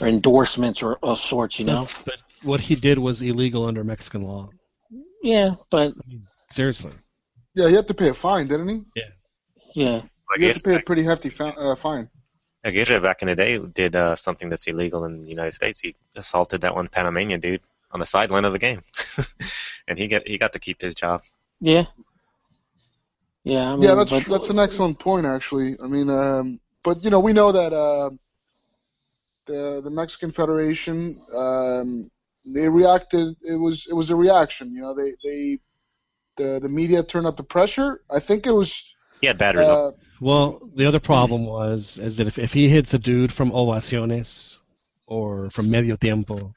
or endorsements or of sorts you know But what he did was illegal under Mexican law. yeah but Seriously. Yeah, he had to pay a fine, didn't he? yeah Like He had to pay a pretty hefty fa- uh, fine. Aguirre back in the day did uh, something that's illegal in the United States. He assaulted that one Panamanian dude on the sideline of the game, (laughs) and he get he got to keep his job. Yeah. Yeah. I mean, yeah, that's but, that's an excellent point actually. I mean, um, but you know, we know that uh, the the Mexican Federation um, they reacted. It was it was a reaction. You know, they they the the media turned up the pressure. I think it was. He had bad results. Uh, Well, the other problem was is that if, if he hits a dude from Ovaciones or from Medio Tiempo,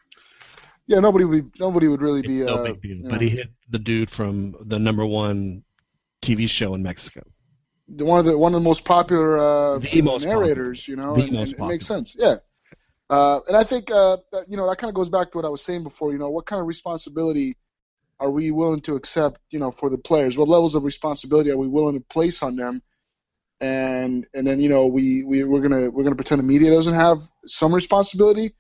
yeah, nobody would nobody would really be. no Uh, big deal. But know, he hit the dude from the number one TV show in Mexico. the- one of the one of the most popular uh, The most narrators. You know, The and, most and it makes sense. Yeah. Uh, and I think uh, that, you know that kind of goes back to what I was saying before. You know, what kind of responsibility are we willing to accept? You know, for the players, what levels of responsibility are we willing to place on them? And and then you know we we we're gonna we're gonna pretend the media doesn't have some responsibility.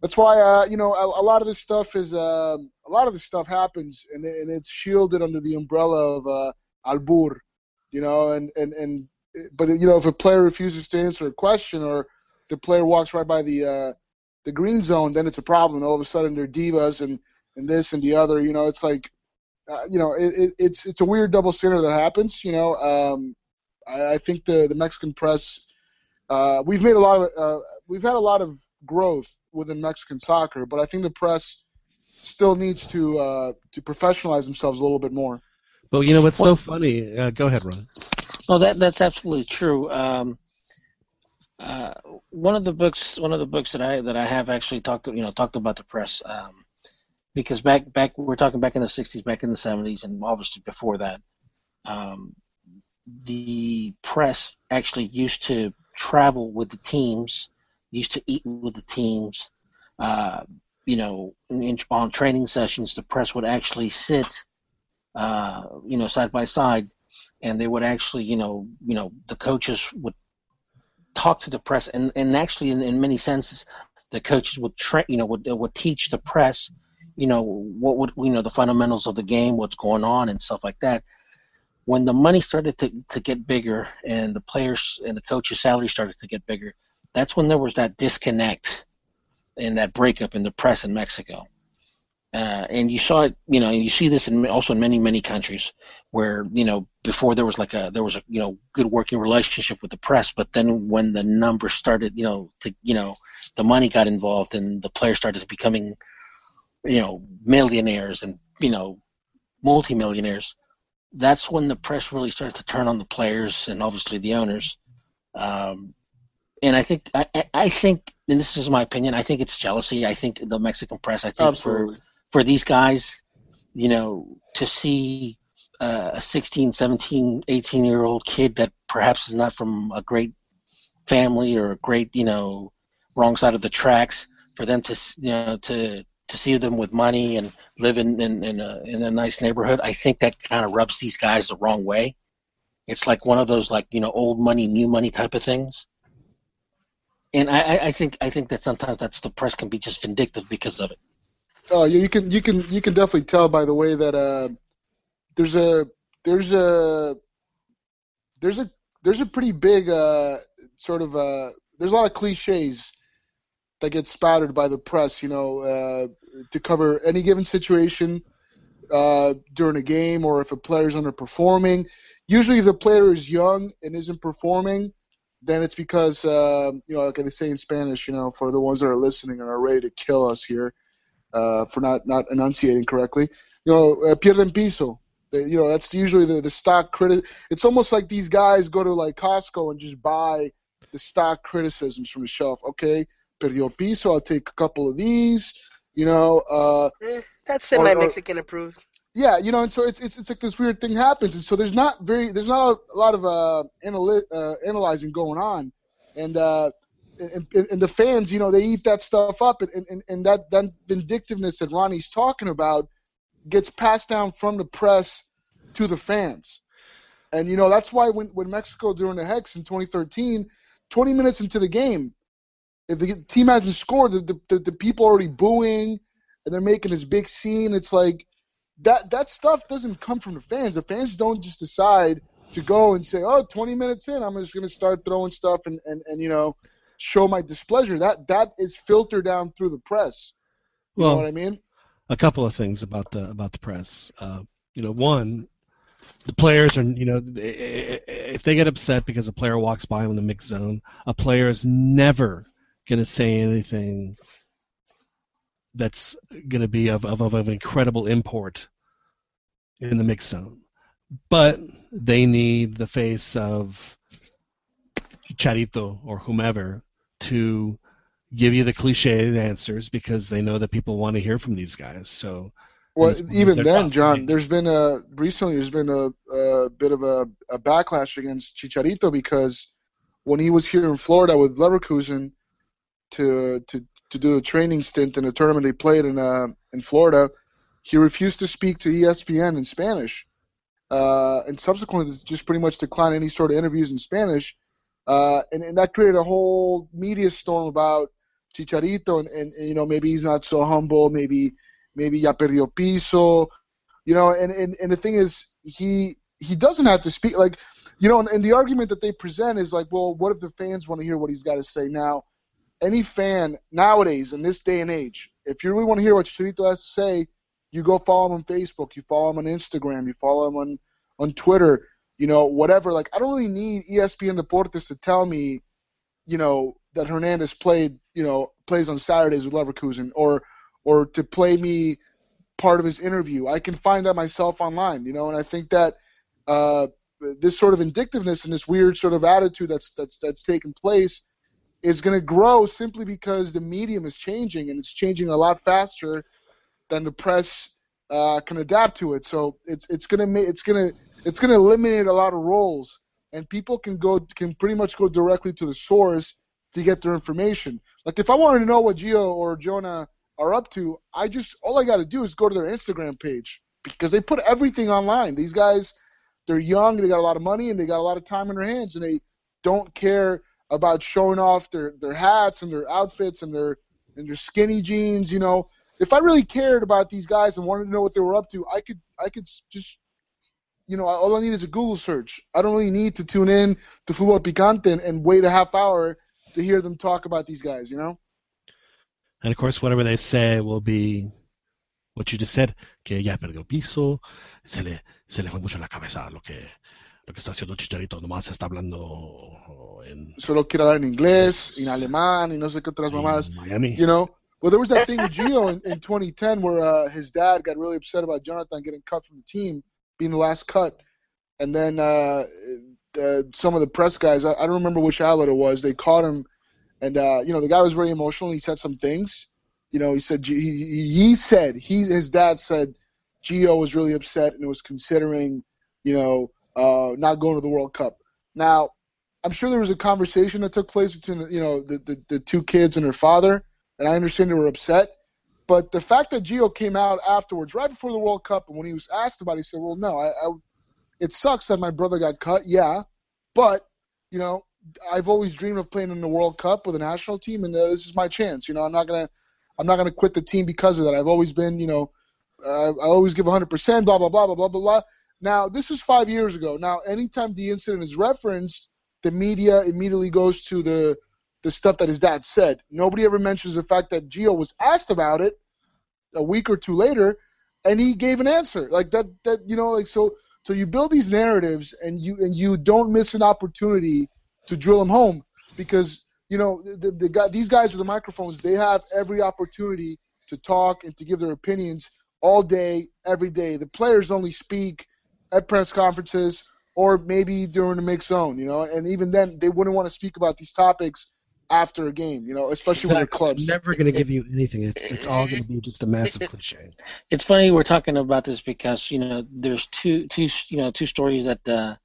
That's why uh, you know a, a lot of this stuff is um, a lot of this stuff happens and, and it's shielded under the umbrella of uh, albur, you know, and and and but you know if a player refuses to answer a question or the player walks right by the uh, the green zone, then it's a problem. All of a sudden they're divas and and this and the other. You know, it's like uh, you know it, it, it's it's a weird double standard that happens. You know, um, I, I think the the Mexican press uh, we've made a lot of uh, we've had a lot of growth within Mexican soccer, but I think the press still needs to uh, to professionalize themselves a little bit more. But you know what's so funny? Uh, go ahead, Ron. Well, that that's absolutely true. Um, uh, one of the books, one of the books that I that I have actually talked, you know, talked about the press, um, because back back we're talking back in the '60s, back in the '70s, and obviously before that, um, the press actually used to travel with the teams, used to eat with the teams. Uh, you know, in, on training sessions, the press would actually sit, uh, you know, side by side and they would actually, you know, you know, the coaches would talk to the press, and and actually, in, in many senses, the coaches would tra- you know, would would teach the press, you know, what would you know the fundamentals of the game, what's going on, and stuff like that. When the money started to to get bigger, and the players and the coaches' salaries started to get bigger, that's when there was that disconnect and that breakup in the press in Mexico. Uh, and you saw it, you know, you see this in also in many many countries where you know before there was like a there was a you know good working relationship with the press, but then when the numbers started, you know, to you know the money got involved and the players started becoming, you know, millionaires and you know multimillionaires, that's when the press really starts to turn on the players and obviously the owners. Um, and I think I, I- think, and this is my opinion, I think it's jealousy. I think the Mexican press, I think for Absolutely. for these guys, you know, to see uh, a 16, 17, 18 year old kid that perhaps is not from a great family or a great, you know, wrong side of the tracks, for them to, s- you know, to to see them with money and live in in, in, a, in a nice neighborhood, I think that kind of rubs these guys the wrong way. It's like one of those like you know old money, new money type of things. And I, I- think I think that sometimes that's the press can be just vindictive because of it. Oh, yeah, you can you can you can definitely tell by the way that uh, there's a there's a there's a there's a pretty big uh, sort of uh, there's a lot of cliches that get spouted by the press, you know, uh, to cover any given situation uh, during a game or if a player is underperforming. Usually, if the player is young and isn't performing, then it's because uh, you know, like they say in Spanish, you know, for the ones that are listening and are ready to kill us here uh, for not not enunciating correctly. You know, uh, pierden piso. They, you know, that's usually the the stock criti It's almost like these guys go to like Costco and just buy the stock criticisms from the shelf. Okay, perdió piso. I'll take a couple of these. You know, uh, Eh, that's semi-Mexican approved. yeah, you know, and so it's it's it's like this weird thing happens, and so there's not very there's not a lot of uh, analy- uh analyzing going on, and uh, and, and and the fans, you know, they eat that stuff up, and and, and that that vindictiveness that Ronnie's talking about gets passed down from the press to the fans, and you know that's why when when Mexico during the Hex in 2013, 20 minutes into the game, if the team hasn't scored, the the, the people are already booing, and they're making this big scene. It's like that that stuff doesn't come from the fans. The fans don't just decide to go and say, "Oh, 20 minutes in, I'm just going to start throwing stuff and, and, and you know show my displeasure. That that is filtered down through the press. You well, know what I mean? a couple of things about the about the press. Uh, you know, one, the players are you know if they get upset because a player walks by in the mix zone, a player is never going to say anything that's going to be of, of, of incredible import in the mix zone. But they need the face of Charito or whomever to give you the cliche answers because they know that people want to hear from these guys. So, well, even then, John, there's been a recently there's been a, a bit of a, a, backlash against Chicharito because when he was here in Florida with Leverkusen to to to do a training stint in a tournament he played in uh, in Florida, he refused to speak to ESPN in Spanish, uh, and subsequently just pretty much declined any sort of interviews in Spanish, uh, and, and that created a whole media storm about Chicharito, and, and, and, you know maybe he's not so humble, maybe maybe ya perdió piso, you know, and, and and the thing is he he doesn't have to speak like you know, and, and the argument that they present is like, well, what if the fans want to hear what he's got to say now? Any fan nowadays in this day and age, if you really want to hear what Chicharito has to say, you go follow him on Facebook, you follow him on Instagram, you follow him on on Twitter, you know, whatever. Like I don't really need ESPN Deportes to tell me, you know, that Hernandez played, you know, plays on Saturdays with Leverkusen, or or to play me part of his interview. I can find that myself online, you know, and I think that uh, this sort of indictiveness and this weird sort of attitude that's that's that's taken place is going to grow simply because the medium is changing and it's changing a lot faster than the press uh, can adapt to it. So it's it's going to make it's going to it's going to eliminate a lot of roles and people can go can pretty much go directly to the source to get their information. Like if I wanted to know what Gio or Jonah are up to, I just all I got to do is go to their Instagram page because they put everything online. These guys, they're young, they got a lot of money, and they got a lot of time in their hands, and they don't care about showing off their their hats and their outfits and their and their skinny jeans. You know, if I really cared about these guys and wanted to know what they were up to, I could I could just you know, all I need is a Google search. I don't really need to tune in to Fútbol Picante and, and wait a half hour to hear them talk about these guys, you know? And of course, whatever they say will be what you just said, que ya perdió piso, se le, se le fue mucho la cabeza lo que, lo que está haciendo Chicharito, nomás está hablando en... Solo quiere hablar en inglés, en alemán, y no sé qué otras mamás. Miami. You know? Well, there was that thing with Gio in, in 2010 where uh, his dad got really upset about Jonathan getting cut from the team, being the last cut. And then uh, uh, some of the press guys, I, I, don't remember which outlet it was, they caught him, and uh, you know the guy was very emotional. He said some things. You know, he said he, he said he his dad said Gio was really upset and was considering, you know, uh, not going to the World Cup. Now, I'm sure there was a conversation that took place between you know the, the, the two kids and their father, and I understand they were upset. But the fact that Gio came out afterwards, right before the World Cup, and when he was asked about it, he said, "Well, no, I, I it sucks that my brother got cut, yeah, but you know, I've always dreamed of playing in the World Cup with a national team, and uh, this is my chance. You know, I'm not gonna, I'm not gonna quit the team because of that. I've always been, you know, uh, I always give 100%. Blah blah blah blah blah blah blah. Now, this was five years ago. Now, anytime the incident is referenced, the media immediately goes to the the stuff that his dad said. Nobody ever mentions the fact that Gio was asked about it a week or two later, and he gave an answer like that. That you know, like so. So you build these narratives, and you and you don't miss an opportunity to drill them home because you know the, the guy, these guys with the microphones, they have every opportunity to talk and to give their opinions all day, every day. The players only speak at press conferences or maybe during the mix zone, you know, and even then they wouldn't want to speak about these topics after a game, you know, especially exactly. with their clubs. Never going to give you anything. It's it's all going to be just a massive cliche. (laughs) It's funny we're talking about this because you know there's two two you know two stories that uh,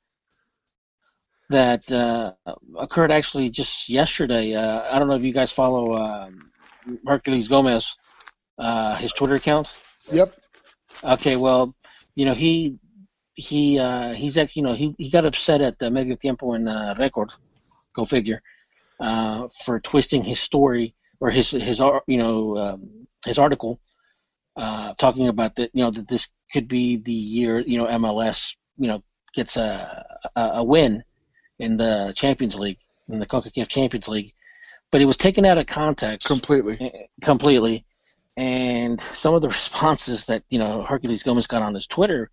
that uh, occurred actually just yesterday. Uh, I don't know if you guys follow um, Herculez Gomez, uh, his Twitter account. Yep. Okay, well, you know he he uh, he's actually you know he, he got upset at the Medio Tiempo and uh, Record, go figure uh, for twisting his story or his his you know um, his article uh, talking about that you know that this could be the year you know MLS you know gets a a, a win in the Champions League in the CONCACAF Champions League but it was taken out of context completely. eh, completely. And some of the (laughs) responses that you know Herculez Gomez got on his Twitter,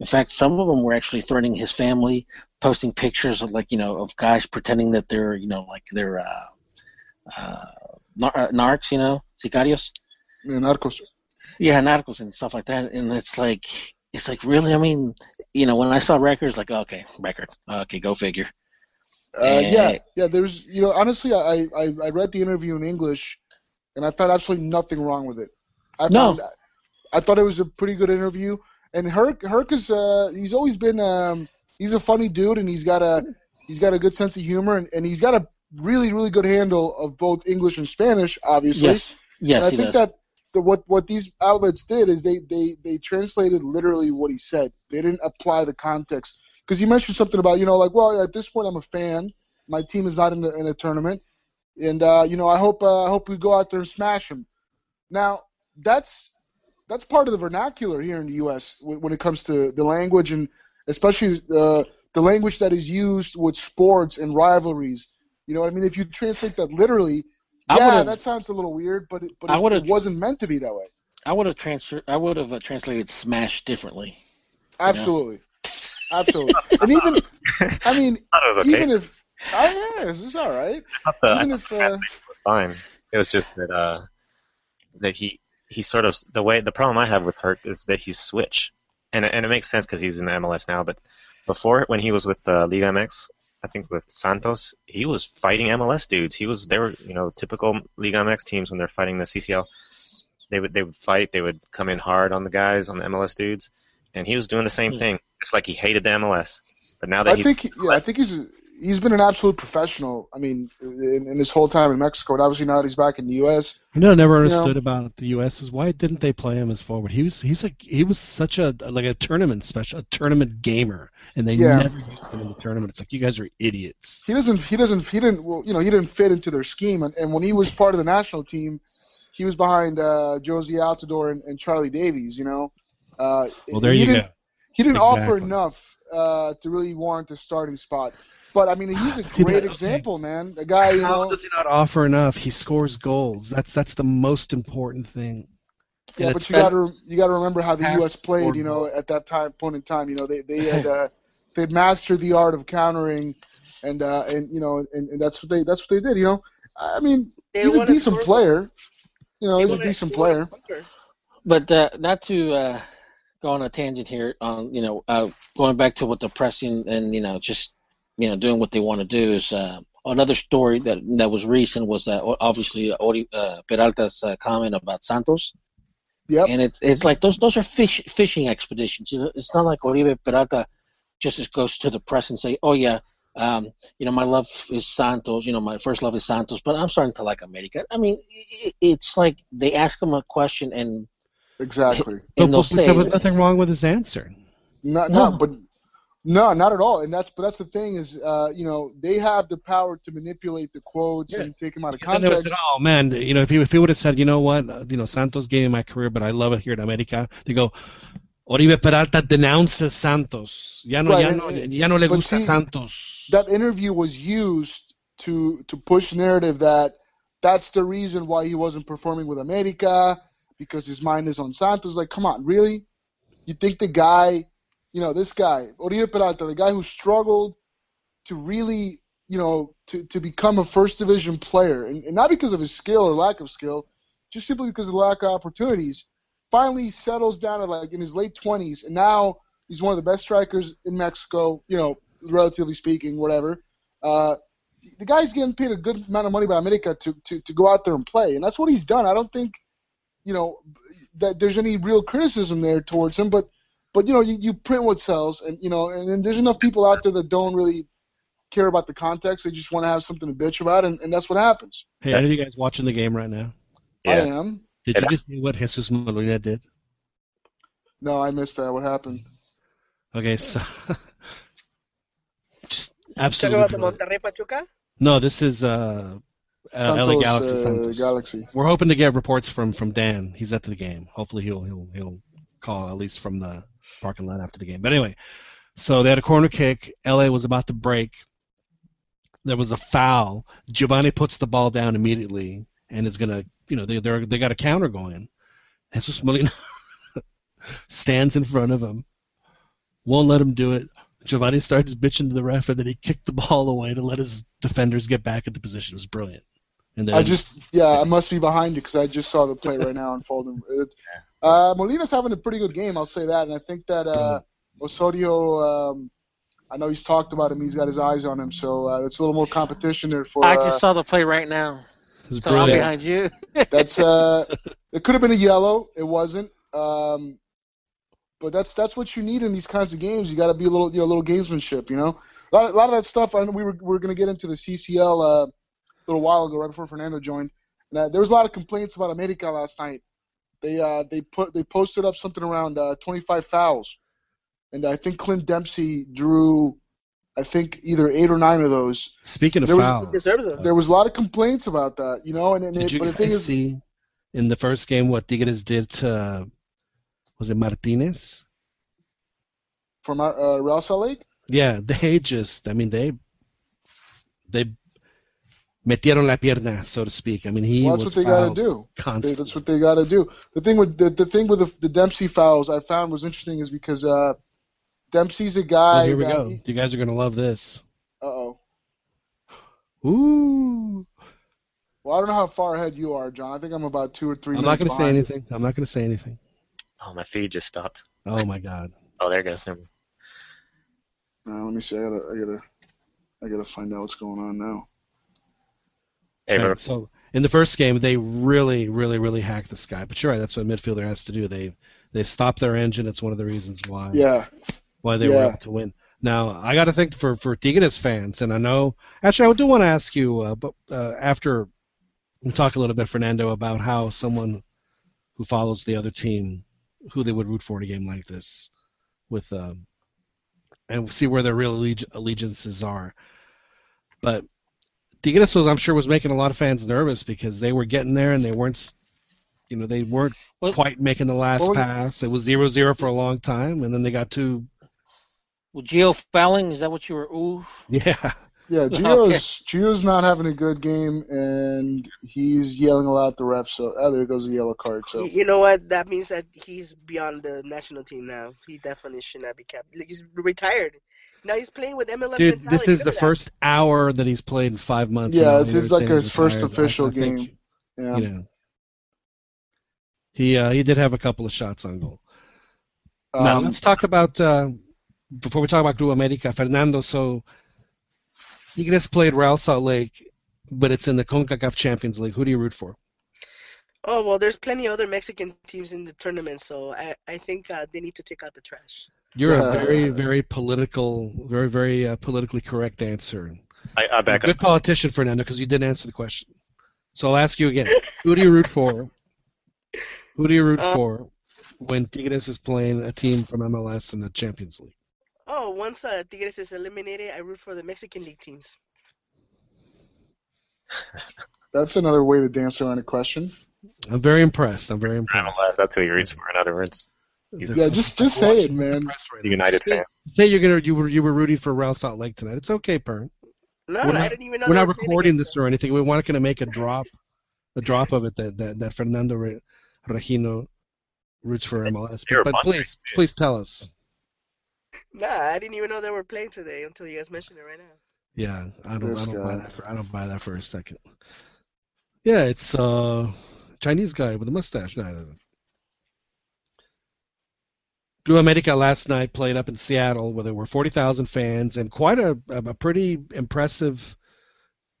in fact, some of them were actually threatening his family, posting pictures of like you know of guys pretending that they're you know like they're uh, uh, nar- uh, narcs, you know, sicarios. Yeah, Narcos. Yeah, narcos and stuff like that. And it's like it's like really, I mean, you know, when I saw records, like okay, record, okay, go figure. Uh, yeah, Eh. yeah. There's, you know, honestly, I, I I read the interview in English, and I found absolutely nothing wrong with it. I No. found, I thought it was a pretty good interview. And Herc, Herc is, uh, he's always been, um, he's a funny dude, and he's got a, he's got a good sense of humor, and, and he's got a really, really good handle of both English and Spanish, obviously. Yes, yes, and I think does. that the, what what these outlets did is they they they translated literally what he said. They didn't apply the context because he mentioned something about you know like well at this point I'm a fan. My team is not in a, in a tournament, and uh, you know I hope uh, I hope we go out there and smash them. Now that's that's part of the vernacular here in the U.S. when when it comes to the language and especially uh, the language that is used with sports and rivalries. You know what I mean? If you translate that literally, I yeah, that sounds a little weird, but it, but I it, would've- it wasn't meant to be that way. I would have transfer. I would have uh, translated smash differently. Absolutely, absolutely. And even, I mean, (laughs) I was okay. even if, oh yeah, this is all right. I the, even thought if, the uh, translation was fine. It was just that uh, that he he sort of the way the problem I have with Herc is that he's switch, and and it makes sense because he's in the MLS now. But before, when he was with uh, Liga MX, I think with Santos, he was fighting MLS dudes. He was they were you know typical Liga MX teams when they're fighting the CCL. They would they would fight. They would come in hard on the guys on the MLS dudes, and he was doing the same Hmm. thing. It's like he hated the MLS, but now that I think, yeah, I think he's he's been an absolute professional. I mean, in, in his whole time in Mexico, and obviously now that he's back in the U.S. You know, I never You know- understood about the U.S. is why didn't they play him as forward? He was he's like he was such a like a tournament special, a tournament gamer, and they Yeah. never used him in the tournament. It's like you guys are idiots. He doesn't, he doesn't, he didn't, well, you know, he didn't fit into their scheme. And, and when he was part of the national team, he was behind uh, Jozy Altidore and, and Charlie Davies. You know, uh, Well, there he you didn't, go. He didn't offer enough uh, to really warrant a starting spot. But I mean, he's a (sighs) See, great that- okay. example, man. A guy, you How know, does he not offer enough? He scores goals. That's that's the most important thing. yeah. And But you got to you got to remember how the U.S. played. You know, goal. at that time point in time, you know, they they (laughs) had uh, they'd mastered the art of countering, and uh, and you know, and, and that's what they that's what they did. You know, I mean, They he's a decent score- player. You know, they he's a decent player. conquer. But uh, not to uh, go on a tangent here on you know uh, going back to what the pressing and you know just you know doing what they want to do is uh, another story that that was recent was that obviously Ori, uh, Peralta's uh, comment about Santos. Yep. And it's it's like those those are fish fishing expeditions. You know, it's not like Oribe Peralta just goes to the press and say, "Oh yeah, um, you know my love is Santos. You know my first love is Santos, but I'm starting to like America." I mean, i- it's like they ask him a question and Exactly. And they'll but say, there was nothing wrong with his answer. Not, No. no, but no, not at all. And that's but that's the thing is, uh, you know, they have the power to manipulate the quotes Yeah. and take them out of Because then they would context. say, oh man, you know, if he if he would have said, you know what, uh, you know, Santos gave me my career, but I love it here in America. They go, Oribe Peralta denounces Santos. Ya no, Right, ya and- no, and- ya no le gusta see, Santos. That interview was used to to push narrative that that's the reason why he wasn't performing with America because his mind is on Santos. Like, come on, really? You think the guy, you know, this guy, Oribe Peralta, the guy who struggled to really, you know, to, to become a first division player, and, and not because of his skill or lack of skill, just simply because of the lack of opportunities, finally settles down at like in his late 20s, and now he's one of the best strikers in Mexico, you know, relatively speaking, whatever. Uh, the guy's getting paid a good amount of money by America to, to, to go out there and play, and that's what he's done. I don't think, you know, that there's any real criticism there towards him, but but you know, you, you print what sells, and you know, and, and there's enough people out there that don't really care about the context. They just want to have something to bitch about, and, and that's what happens. Hey, are you guys watching the game right now? I am. Did Yeah, you just see what Jesus Molina did? No, I missed that. What happened? Okay, so (laughs) just Talking absolutely. about the. Monterrey Pachuca. No, this is uh, uh, Santos, LA Galaxy. uh, Galaxy. We're hoping to get reports from from Dan. He's at the game. Hopefully he'll he'll he'll call at least from the parking lot after the game. But anyway, so they had a corner kick. LA was about to break. there was a foul. Giovanni puts the ball down immediately and is gonna, you know, they they they got a counter going. Jesus Molina (laughs) stands in front of him, won't let him do it. Giovanni starts bitching to the ref, and then he kicked the ball away to let his defenders get back at the position. It was brilliant. And then, I just, yeah, I must be behind you because I just saw the play right now unfolding. It, uh, Molina's having a pretty good game, I'll say that, and I think that uh, Osorio, um, I know he's talked about him. He's got his eyes on him, so uh, it's a little more competition there for. I uh, just saw the play right now. it was So I'm behind you. (laughs) That's uh, it could have been a yellow. It wasn't. Um, but that's that's what you need in these kinds of games. You got to be a little, you know, a little gamesmanship. You know, a lot, a lot of that stuff. I know we were we were going to get into the CCL uh, a little while ago, right before Fernando joined. And, uh, there was a lot of complaints about America last night. They uh, they put they posted up something around uh, 25 fouls, and I think Clint Dempsey drew, I think either eight or nine of those. Speaking of There was- fouls, He deserves them. There was a lot of complaints about that, you know. And, and did it, you but the thing guys is, see in the first game what Tigres did to was it Martinez? from our, uh, Real Salt Lake. Yeah, they just, I mean, they they metieron la pierna, so to speak. I mean, he Well, that's was what they got to do. Constantly. that's what they got to do. The thing with the, the thing with the, the Dempsey fouls I found was interesting is because uh, Dempsey's a So guy. here we that go. You guys are gonna love this. Uh oh. Ooh. Well, I don't know how far ahead you are, John. I think I'm about two or 3 I'm not gonna say behind. anything. I'm not gonna say anything. Oh, my feed just stopped. Oh my god. Oh, there it goes. Never mind. Uh, let me see. I gotta, I gotta, I gotta find out what's going on now. Hey, Okay, so in the first game, they really, really, really hacked this guy. But you're right. That's what a midfielder has to do. They they stop their engine. It's one of the reasons why Yeah. why they were able to win. Now I got to think for for Tigres fans, and I know actually I do want to ask you, uh, but uh, after we talk a little bit, Fernando, about how someone who follows the other team, who they would root for in a game like this, with um, and see where their real alleg- allegiances are. But Tigres was, I'm sure, was making a lot of fans nervous because they were getting there and they weren't, you know, they weren't Well- quite making the last pass. It was zero zero for a long time, and then they got two. Well, Gio fouling, is that what you were? Ooh. Yeah, Yeah. (laughs) Gio's Gio's not having a good game, and he's yelling a lot at the refs. So oh, there goes a yellow card. So You, you know what? That means that he's beyond the national team now. He definitely should not be kept. He's retired. Now he's playing with MLS dude, mentality. this is Look the that. first hour that he's played in five months. Yeah, and it's- it's like his first retired. official I- I think, game. yeah. You know, he uh, he did have a couple of shots on goal. now Um, let's talk about uh, before we talk about Club America, Fernando. So Tigres played Real Salt Lake, but it's in the Concacaf Champions League. Who do you root for? Oh well, there's plenty of other Mexican teams in the tournament, so I I think uh, they need to take out the trash. You're a Uh, very very political, very very uh, politically correct answer. I, I back a Good up. politician, Fernando, because you didn't answer the question. So I'll ask you again. Who do you root for? Who do you root Uh, for when Tigres is playing a team from MLS in the Champions League? Oh, once uh, Tigres is eliminated, I root for the Mexican league teams. (laughs) that's another way to dance around a question. I'm very impressed. I'm very impressed. alive. That's who he roots for. In other words, He's Yeah, just just say it, man. impressed right a. United fan. Say you're gonna you were you were rooting for Real Salt Lake tonight. It's okay, Pern. No, We're I not- didn't even know We're they not recording against this or anything. We weren't going to make a drop, a drop of it that that, that Fernando Re- Regino roots for MLS. But, but please, dude. please tell us. Nah, I didn't even know they were playing today until you guys mentioned it right now. Yeah, I don't, I don't buy that. For, I don't buy that for a second. Yeah, it's uh Chinese guy with a mustache. No, I don't know. Club America last night played up in Seattle where there were 40,000 fans and quite a, a pretty impressive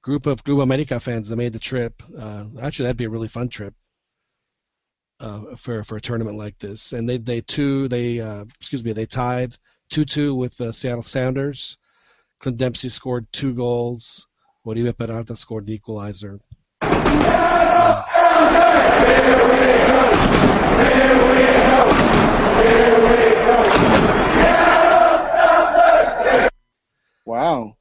group of Club America fans that made the trip. Uh, actually, that'd be a really fun trip uh, for for a tournament like this. And they they two they uh, excuse me they tied two two with the Seattle Sounders. Clint Dempsey scored two goals. Oribe Peralta scored the equalizer. Wow.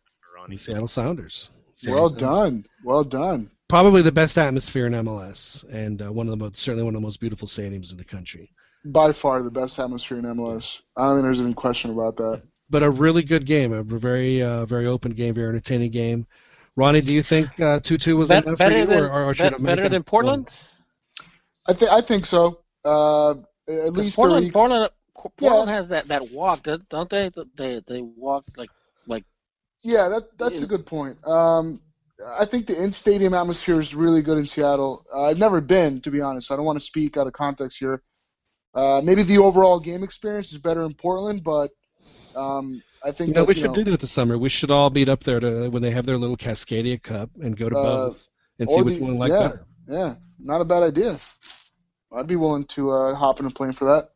The Seattle Sounders. Well Sounders. done. Well done. Probably the best atmosphere in MLS, and uh, one of the most, certainly one of the most beautiful stadiums in the country. By far the best atmosphere in MLS. I don't think there's any question about that. But a really good game, a very uh, very open game, very entertaining game. Ronnie, do you think uh, two-two was Bet- enough better for you, than or, or should bet- America better than won? Portland. I think I think so. Uh, at 'Cause least Portland, they're, Portland, Yeah. Has that, that walk, don't- don't they? They they walk like like. Yeah, that that's a good point. Um, I think the in-stadium atmosphere is really good in Seattle. Uh, I've never been, to be honest. So I don't want to speak out of context here. Uh, maybe the overall game experience is better in Portland, but um, I think You know, that, we you should know, do that this summer. We should all meet up there to when they have their little Cascadia Cup and go to Uh, both and see or which the- one like yeah. better. Yeah, not a bad idea. I'd be willing to uh, hop in a plane for that.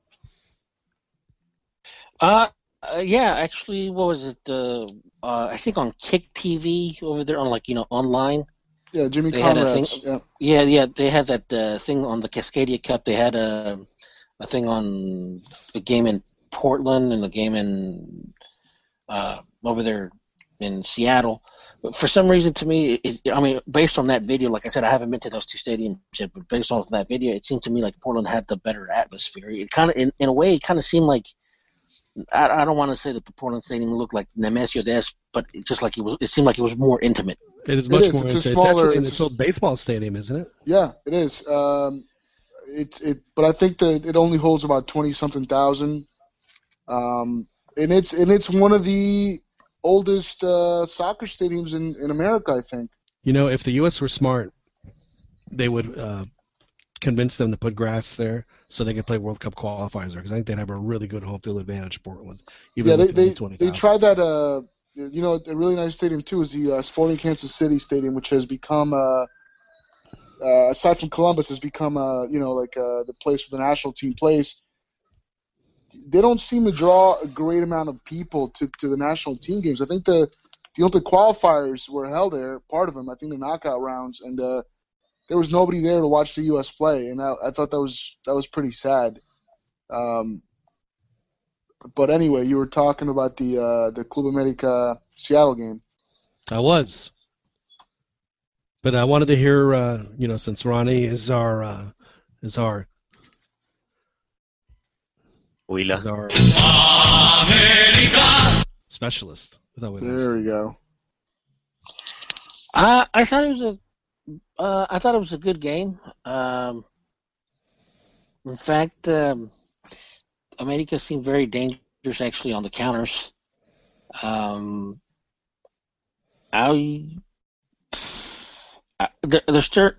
Uh, uh, yeah, actually, what was it? Uh, uh, I think on Kick TV over there on like you know online. Yeah, Jimmy They had a thing- Yeah. Yeah, yeah, they had that uh, thing on the Cascadia Cup. They had a a thing on a game in Portland and a game in uh, over there in Seattle. But for some reason, to me, it, I mean, based on that video, like I said, I haven't been to those two stadiums yet, but based on that video, it seemed to me like Portland had the better atmosphere. It kind of, in, in a way, it kind of seemed like I, I don't want to say that the Portland Stadium looked like Nemesio Diez, but it just like it was. It seemed like it was more intimate. It is much is. more. It's a It's, it's smaller- actually it's its a- baseball stadium, isn't it? Yeah, it is. Um, it it, but I think that it only holds about twenty something thousand. Um, and it's and it's one of the oldest uh, soccer stadiums in, in America, I think. You know, if the U.S. were smart, they would uh, convince them to put grass there so they could play World Cup qualifiers there because I think they'd have a really good home field advantage, Portland. Even yeah, they they, 20,000. they tried that. Uh, you know, a really nice stadium too is the uh, Sporting Kansas City Stadium, which has become, uh, uh, aside from Columbus, has become, uh, you know, like uh, the place where the national team plays. They don't seem to draw a great amount of people to, to the national team games. I think the the Olympic qualifiers were held there, part of them. I think the knockout rounds, and uh, there was nobody there to watch the U.S. play, and I, I thought that was that was pretty sad. Um, but anyway, you were talking about the uh, the Club America Seattle game. I was. But I wanted to hear, uh, you know, since Ronnie is our uh, is our Wheeler. our specialist. I thought we'd. There we go. I I thought it was a uh, I thought it was a good game. Um, in fact, um, America seemed very dangerous actually on the counters. Um, I, I there, there's still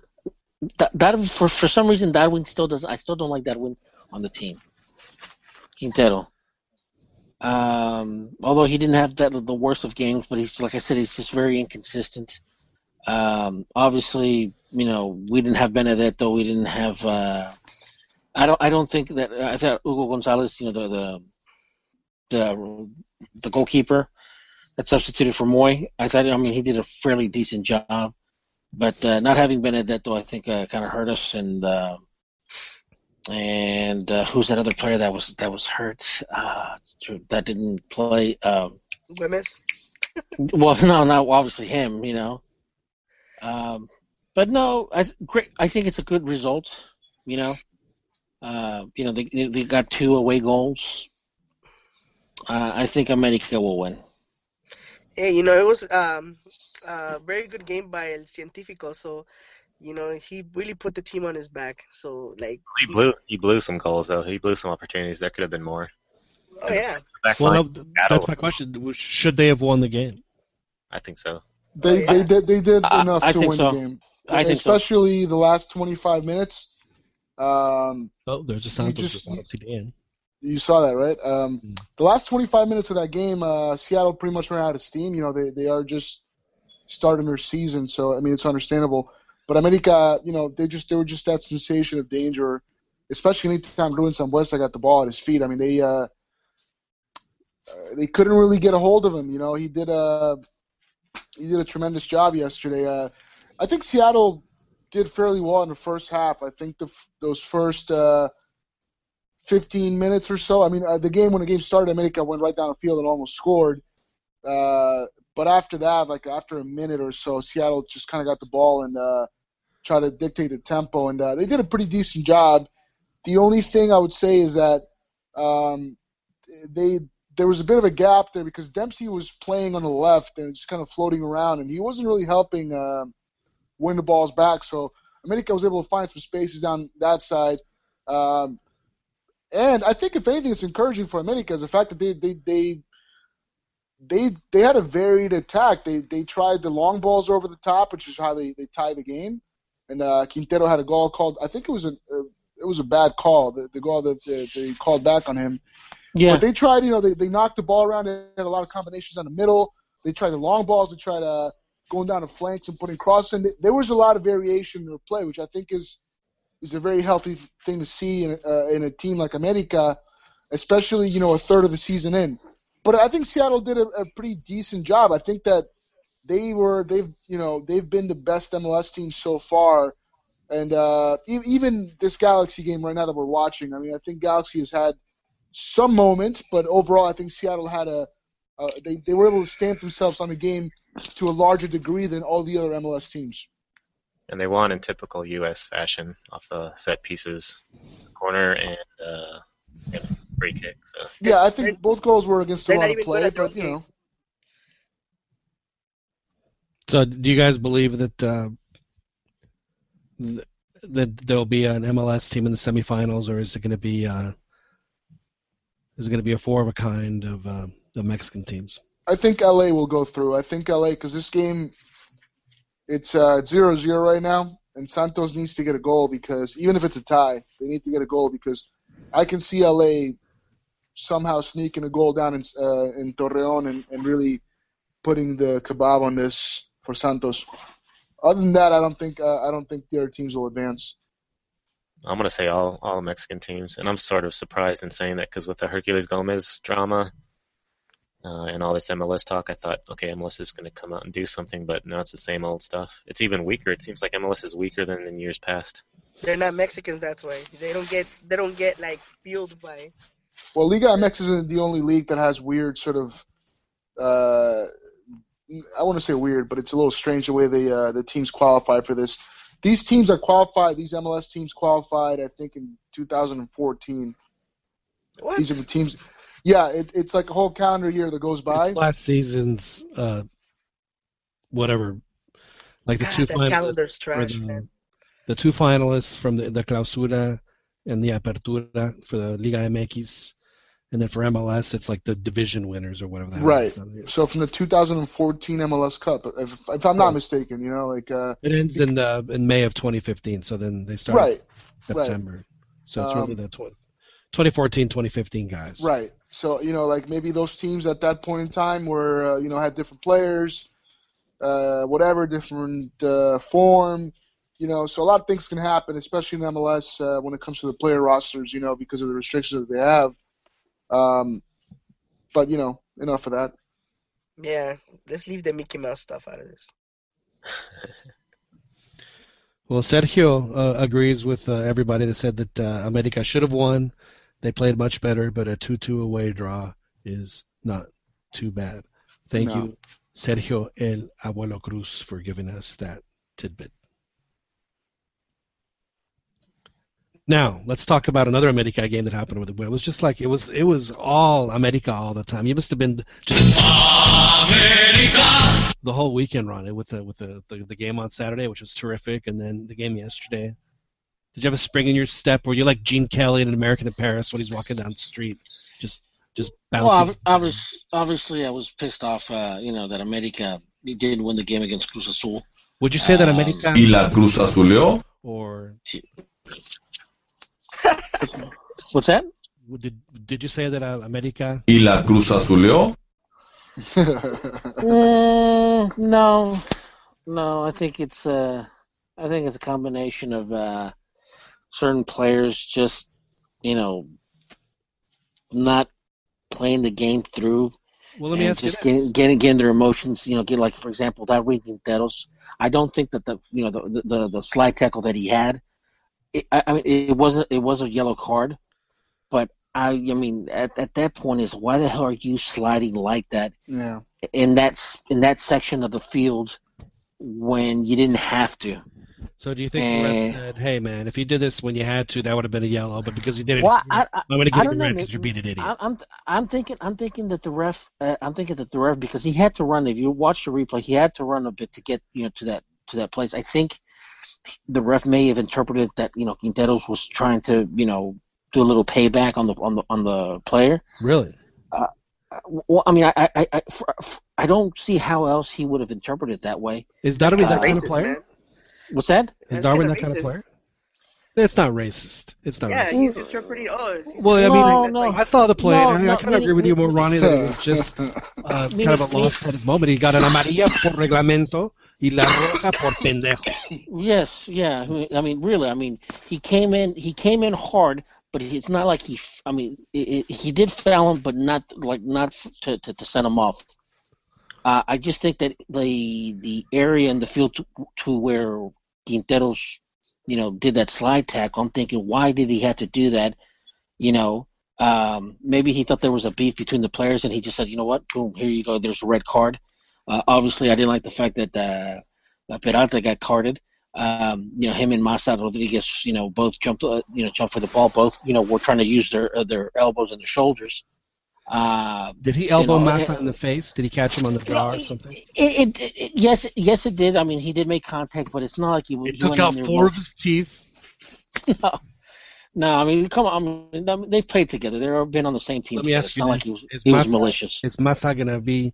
that, that for for some reason Darwin still does I still don't like Darwin on the team. Quintero. Um, although he didn't have that the worst of games, but he's like I said, he's just very inconsistent. Um, obviously, you know, we didn't have Benedetto. We didn't have. Uh, I don't. I don't think that. I thought Hugo Gonzalez, you know, the the the, the goalkeeper that substituted for Moy. I thought. I mean, he did a fairly decent job, but uh, not having Benedetto, I think, uh, kind of hurt us. And uh, and uh, who's that other player that was that was hurt? Uh, that didn't play. Um, (laughs) well, no, not obviously him, you know. Um, but no, I th- great. I think it's a good result. You know, uh, you know they they got two away goals. Uh, I think America will win. Hey, you know, it was um, a very good game by El Científico. So, you know, he really put the team on his back. So, like, He blew he blew some goals though. He blew some opportunities. There could have been more. oh yeah, Back Well, line, no, that's my question. Should they have won the game? I think so. They Oh, yeah. they did they did I- enough I to win so. the game, I think so. especially the last 25 minutes. Um, Oh, there's a Santos just- response. He you saw that, right? Um, Mm. the last 25 minutes of that game, uh, Seattle pretty much ran out of steam. You know, they they are just starting their season, so I mean it's understandable. But America, you know, they just they were just that sensation of danger, especially anytime Rubens Sambueza got the ball at his feet. I mean they uh, uh, they couldn't really get a hold of him. You know, he did a he did a tremendous job yesterday. Uh, I think Seattle did fairly well in the first half. I think the those first uh, 15 minutes or so. I mean, uh, the game when the game started, America went right down the field and almost scored. Uh, but after that, like after a minute or so, Seattle just kind of got the ball and uh, tried to dictate the tempo, and uh, they did a pretty decent job. The only thing I would say is that um, they there was a bit of a gap there because Dempsey was playing on the left and just kind of floating around, and he wasn't really helping uh, win the balls back. So America was able to find some spaces down that side. Um, and I think if anything, it's encouraging for America is the fact that they they they they they had a varied attack. They they tried the long balls over the top, which is how they they tie the game. And uh, Quintero had a goal called. I think it was a, a it was a bad call. The, the goal that they, they called back on him. Yeah. But they tried. You know, they they knocked the ball around. They had a lot of combinations on the middle. They tried the long balls. They tried uh, going down the flanks and putting crosses. And there was a lot of variation in their play, which I think is is a very healthy thing to see in, uh, in a team like America, especially you know a third of the season in. But I think Seattle did a, a pretty decent job. I think that they were they've you know they've been the best MLS team so far, and uh, e- even this Galaxy game right now that we're watching. I mean, I think Galaxy has had some moments, but overall, I think Seattle had a uh, they they were able to stamp themselves on the game to a larger degree than all the other MLS teams. And they won in typical U.S. fashion off the set pieces, corner and uh, free kick. So Yeah, I think both goals were against the they're run of play, but you their know, So, do you guys believe that uh, th- that there'll be an MLS team in the semifinals, or is it going to be uh, is it going to be a four of a kind of uh, the Mexican teams? I think LA will go through. I think LA because this game, it's uh, zero zero right now, and Santos needs to get a goal because even if it's a tie, they need to get a goal because I can see LA somehow sneaking a goal down in uh, in Torreon and, and really putting the kebab on this for Santos. Other than that, I don't think uh, I don't think the other teams will advance. I'm gonna say all all Mexican teams, and I'm sort of surprised in saying that because with the Herculez Gomez drama uh, and all this MLS talk, I thought, okay, MLS is gonna come out and do something, but no, it's the same old stuff. It's even weaker. It seems like MLS is weaker than in years past. They're not Mexicans. That's why they don't get they don't get like fueled by. Well, Liga MX isn't the only league that has weird sort of. Uh, I want to say weird, but it's a little strange the way the uh, the teams qualify for this. These teams are qualified. These MLS teams qualified, I think, in 2014. What? These are the teams. Yeah, it, it's like a whole calendar year that goes by. It's last season's uh, whatever, like the God, two that finalists. trash, the, man. the two finalists from the, the Clausura and the Apertura for the Liga MX, and then for MLS, it's like the division winners or whatever. The hell Right. it's- So from the 2014 MLS Cup, if, if I'm not mistaken, you know, like uh, It ends in uh, in May of 2015, so then they start right, September. So it's really Um, the tw- 2014, 2015 guys. Right. So you know, like maybe those teams at that point in time were uh, you know had different players, uh, whatever, different uh, form. You know, so a lot of things can happen, especially in MLS uh, when it comes to the player rosters. You know, because of the restrictions that they have. Um, but you know, enough of that. Yeah, let's leave the Mickey Mouse stuff out of this. Well, Sergio uh, agrees with uh, everybody that said that uh, America should have won. They played much better, but a 2-2 away draw is not too bad. Thank No. you, Sergio El Abuelo Cruz, for giving us that tidbit. Now let's talk about another America game that happened with it. It was just like it was. It was all America all the time. You must have been just the whole weekend run with the with the, the the game on Saturday, which was terrific, and then the game yesterday. Did you have a spring in your step? Were you like Gene Kelly in an American in Paris when he's walking down the street, just just Well, bouncing? ob- obvious, obviously, I was pissed off, uh, you know, that America didn't win the game against Cruz Azul. Would you say that um, America y la Cruz Azuleó. or (laughs) What's that? did did you say that uh, America? y la Cruz Azuleó. (laughs) Mm, no, no. I think it's uh, I think it's a combination of uh, certain players just, you know, not playing the game through Well, let me and ask you just this. getting, getting getting their emotions, you know, get like for example that Quinteros. I don't think that the you know the the, the slide tackle that he had, it, I, I mean it wasn't it was a yellow card, but I I mean at, at that point is why the hell are you sliding like that yeah. in that in that section of the field when you didn't have to? So do you think the ref Eh. said, "Hey, man, if you did this when you had to, that would have been a yellow, but because you did it, Well, I'm I, I, going to I give don't you know. red because you're being an idiot." I- I'm I'm thinking I'm thinking that the ref uh, I'm thinking that the ref because he had to run if you watch the replay he had to run a bit to get you know to that to that place I think the ref may have interpreted that you know Quinteros was trying to you know do a little payback on the on the on the player really? Uh, well I mean I I I, I, for- for- I don't see how else he would have interpreted it that way Is Darwin that Kinda of player? man. what's that Is That's Darwin kinda that kind of player? It's not racist. It's not Yeah, racist. he's interpreting. Oh, he's Well, I mean, that's no. like- I saw the play, No, and I, no, I kind of agree with you more, Ronnie, that it was just uh, (laughs) kind of a lopsided moment. He got an amarilla por reglamento y la por pendejo. Yes, yeah. I mean- I mean, really. I mean, he came in. He came in hard, but it's not like he. I mean, it, it, he did foul him, but not like not to to, to send him off. Uh, I just think that the the area in the field to, to where Quinteros, you know, did that slide tackle. I'm thinking, why did he have to do that? You know, um, maybe he thought there was a beef between the players, and he just said, you know what, boom, here you go. There's a red card. Uh, obviously, I didn't like the fact that uh, Peralta got carded. Um, you know, him and Maza Rodriguez, you know, both jumped, uh, you know, jumped for the ball. Both, you know, were trying to use their uh, their elbows and their shoulders. Uh, Did he elbow You know, Maza it- in the face? Did he catch him on the jaw or something? It, it, it, yes, yes, it did. I mean, he did make contact, but it's not like he, he took out four of his teeth. (laughs) no, no, I mean, come on. I mean, they've played together. They've been on the same team. Let me together. ask It's you not this. like he was, Is he Maza- malicious. Is Maza gonna be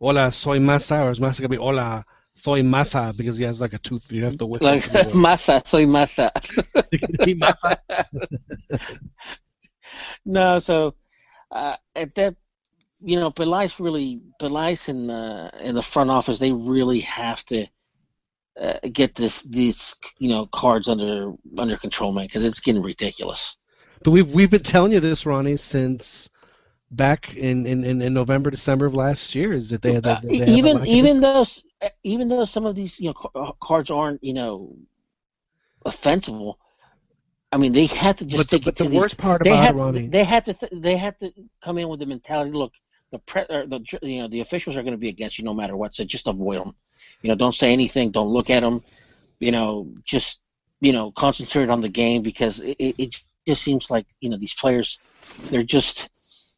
hola soy Massa or is Massa gonna be hola soy Massa because he has like a tooth? You have to whip Like it. (laughs) Massa, soy Massa. Is it gonna be Massa? (laughs) no, so uh, at that, you know, Peláez really, Peláez and uh, in the front office, they really have to uh, get this these you know cards under under control, man, because it's getting ridiculous. But we've we've been telling you this, Ronnie, since back in, in, in, November, December of last year. Is that they had Uh, that they have even even though even though some of these you know cards aren't you know offensive, I mean they had to just But the, stick but it to the these worst part they about had Ronnie, they had to th- they had to come in with the mentality. Look, the pre- or the you know the officials are going to be against you no matter what. So just avoid them. You know, don't say anything. Don't look at them. You know, just you know concentrate on the game because it, it, it just seems like you know these players they're just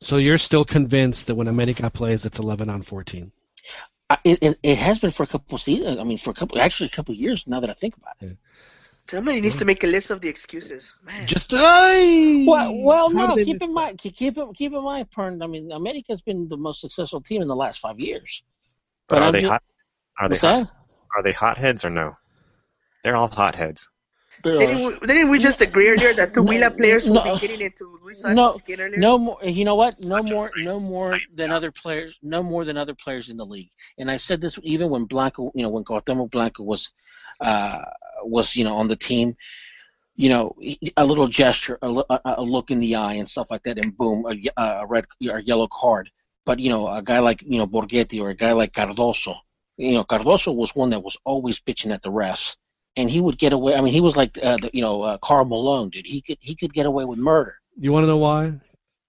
so you're still convinced that when America plays, it's 11 on 14. I- it, it, it has been for a couple seasons. I mean, for a couple actually a couple years now that I think about it. Somebody needs to make a list of the excuses, man. Just ay! Well, well, no. Keep in mind, keep keep in, keep in mind, Pern. I mean, America's been the most successful team in the last five years. But But are I'm they ju- hot? Are they hot? that? Are they hotheads or no? They're all hotheads. They. Didn't we, didn't we just agree earlier that two No, Willa players will no. be getting into Luis No, Sanchez's skin earlier? No more. You know what? No more. No more than other players. No more than other players in the league. And I said this even when Blanco, you know, when Cuauhtemoc Blanco was, uh, was you know on the team. You know, a little gesture, a, a, a look in the eye, and stuff like that, and boom, a, a red or yellow card. But you know, a guy like you know Borgetti or a guy like Cardoso, you know, Cardoso was one that was always bitching at the refs, and he would get away. I mean, he was like uh, the, you know uh, Karl Malone, dude. He could he could get away with murder. You want to know why?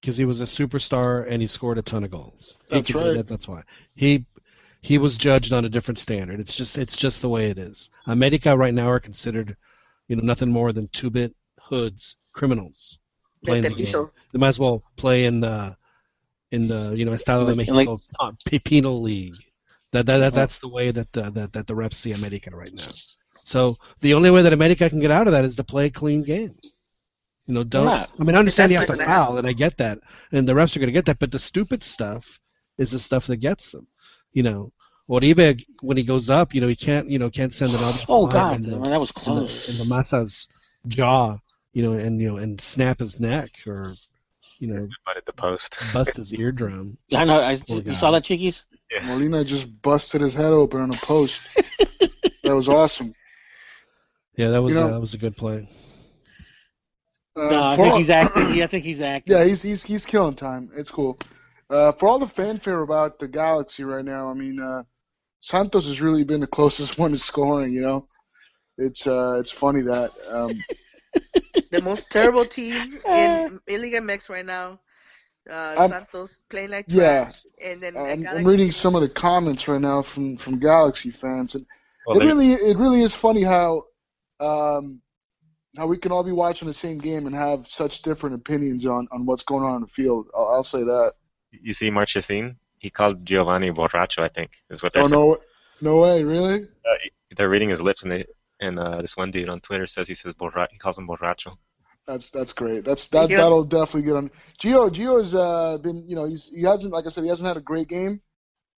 Because he was a superstar and he scored a ton of goals. That's could right. that's why he he was judged on a different standard. It's just it's just the way it is. America right now are considered, you know, nothing more than two-bit hoods, criminals playing the game. Tepito. They might as well play in the in the you know Estado de Mexico uh, P- penal league. That, that, that that's the way that uh, that that the refs see America right now. So the only way that America can get out of that is to play a clean game. You know, don't. Right. I mean, I understand you have to not gonna foul, and I get that, and the refs are going to get that. But the stupid stuff is the stuff that gets them. You know, Oribe when he goes up, you know, he can't, you know, can't send it out. Oh God, the, man, that was in the, close. in the Maza's jaw, you know, and you know, and snap his neck or, you know, But at the post. bust his (laughs) eardrum. I know. I, Poor you guy. saw that, Chiquis? Molina just busted his head open on a post. (laughs) that was awesome. Yeah, that was You know- uh, that was a good play. Uh, no, I think all- he's acting. Yeah, I think he's acting. Yeah, he's he's he's killing time. It's cool. Uh, for all the fanfare about the Galaxy right now, I mean, uh, Santos has really been the closest (laughs) one to scoring. You know, it's uh, it's funny that um, (laughs) the most terrible team in, (laughs) in Liga MX right now. Uh, Santos playing like yeah. trash, and then I'm, I'm reading some of the comments right now from from Galaxy fans, and Well, it they- really it really is funny how um, how we can all be watching the same game and have such different opinions on, on what's going on in the field. I'll, I'll say that. You see Marchesín? He called Giovanni borracho. I think is what they're Oh saying. no, no way, really? Uh, they're reading his lips, and they and uh, this one dude on Twitter says he says borra- he calls him borracho. That's that's great. That's that Yeah. that'll definitely get on. Gio Gio's uh, been you know he's he hasn't like I said he hasn't had a great game,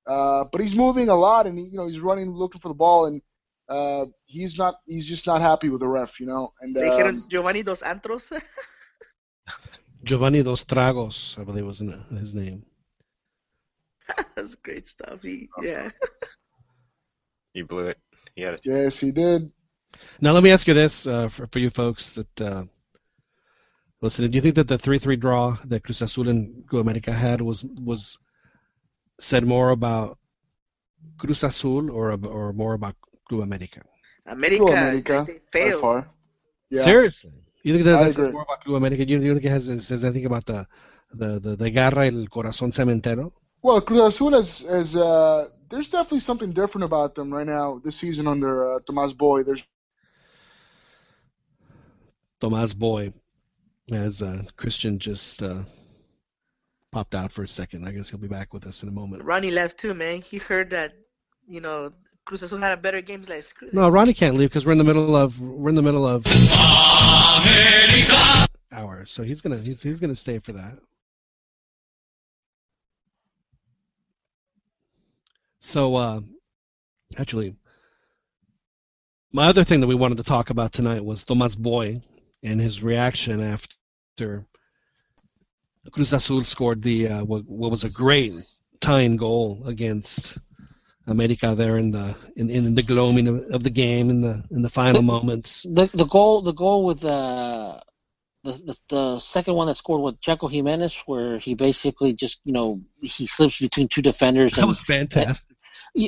uh, but he's moving a lot and he, you know he's running looking for the ball and uh, he's not he's just not happy with the ref you know and Le dijeron um, Giovanni dos Antros. (laughs) Giovanni Dos Tragos, I believe was in- his name. (laughs) That's great stuff. He, yeah. He blew it. He had a yes he did. Now let me ask you this uh, for for you folks that uh, listen. Do you think that the three-three draw that Cruz Azul and Club America had was was said more about Cruz Azul or or more about Club America? America, Cool, America they by failed. far. Yeah. Seriously, you think that I that says more about Club America? You, you think it has says anything about the the the, the garra el corazón cementero? Well, Cruz Azul has, has uh, there's definitely something different about them right now this season under uh, Tomas Boy. There's Tomas Boy, as uh, Christian just uh, popped out for a second. I guess he'll be back with us in a moment. Ronnie left too, man. He heard that, you know, Cruz Azul had a better game. He's like, screw No. Ronnie can't leave because we're in the middle of we're in the middle of hours, so he's gonna he's, he's gonna stay for that. So, uh, actually, my other thing that we wanted to talk about tonight was Tomas Boy and his reaction after Cruz Azul scored the uh, what, what was a great tying goal against America there in the in, in the gloaming of, of the game in the in the final moments. The the goal the goal with uh the, the the second one that scored with Checo Jimenez, where he basically just you know he slips between two defenders That was fantastic.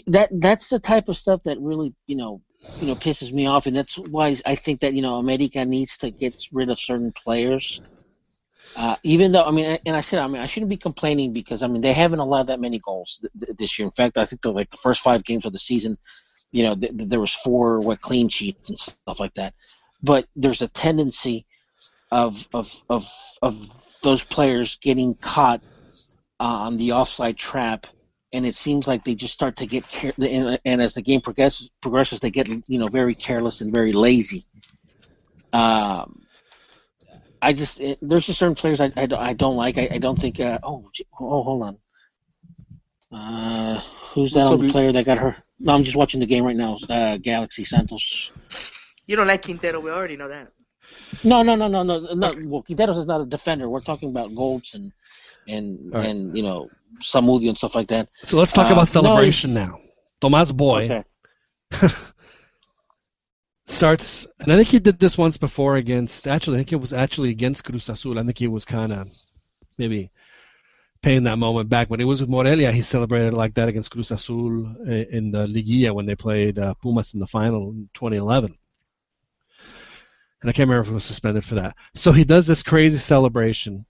that that's the type of stuff that really you know you know pisses me off, and that's why I think that you know America needs to get rid of certain players. Uh, even though I mean, and I said I mean I shouldn't be complaining because I mean they haven't allowed that many goals th- th- this year. In fact, I think the like the first five games of the season, you know, th- th- there was four what clean sheets and stuff like that. But there's a tendency of of of of those players getting caught uh, on the offside trap and it seems like they just start to get care- and, and as the game progresses progresses they get you know very careless and very lazy um I just it, there's just certain players I, I, don't- I don't like. I, I don't think uh, oh oh hold on. Uh who's that What's on up, the you- player that got her no I'm just watching the game right now. Uh Galaxy Santos. You don't like Quintero. We already know that. no no no no no no. Well Quinteros is not a defender. We're talking about Goltz and and All right. and you know Samudio and stuff like that. So let's talk Uh, about no, celebration now. Tomas Boy. Okay (laughs) starts, and I think he did this once before against. Actually, I think it was actually against Cruz Azul. I think he was kind of maybe paying that moment back. When it was with Morelia, he celebrated like that against Cruz Azul in the Liguilla when they played uh, Pumas in the final in 2011. And I can't remember if he was suspended for that. So he does this crazy celebration,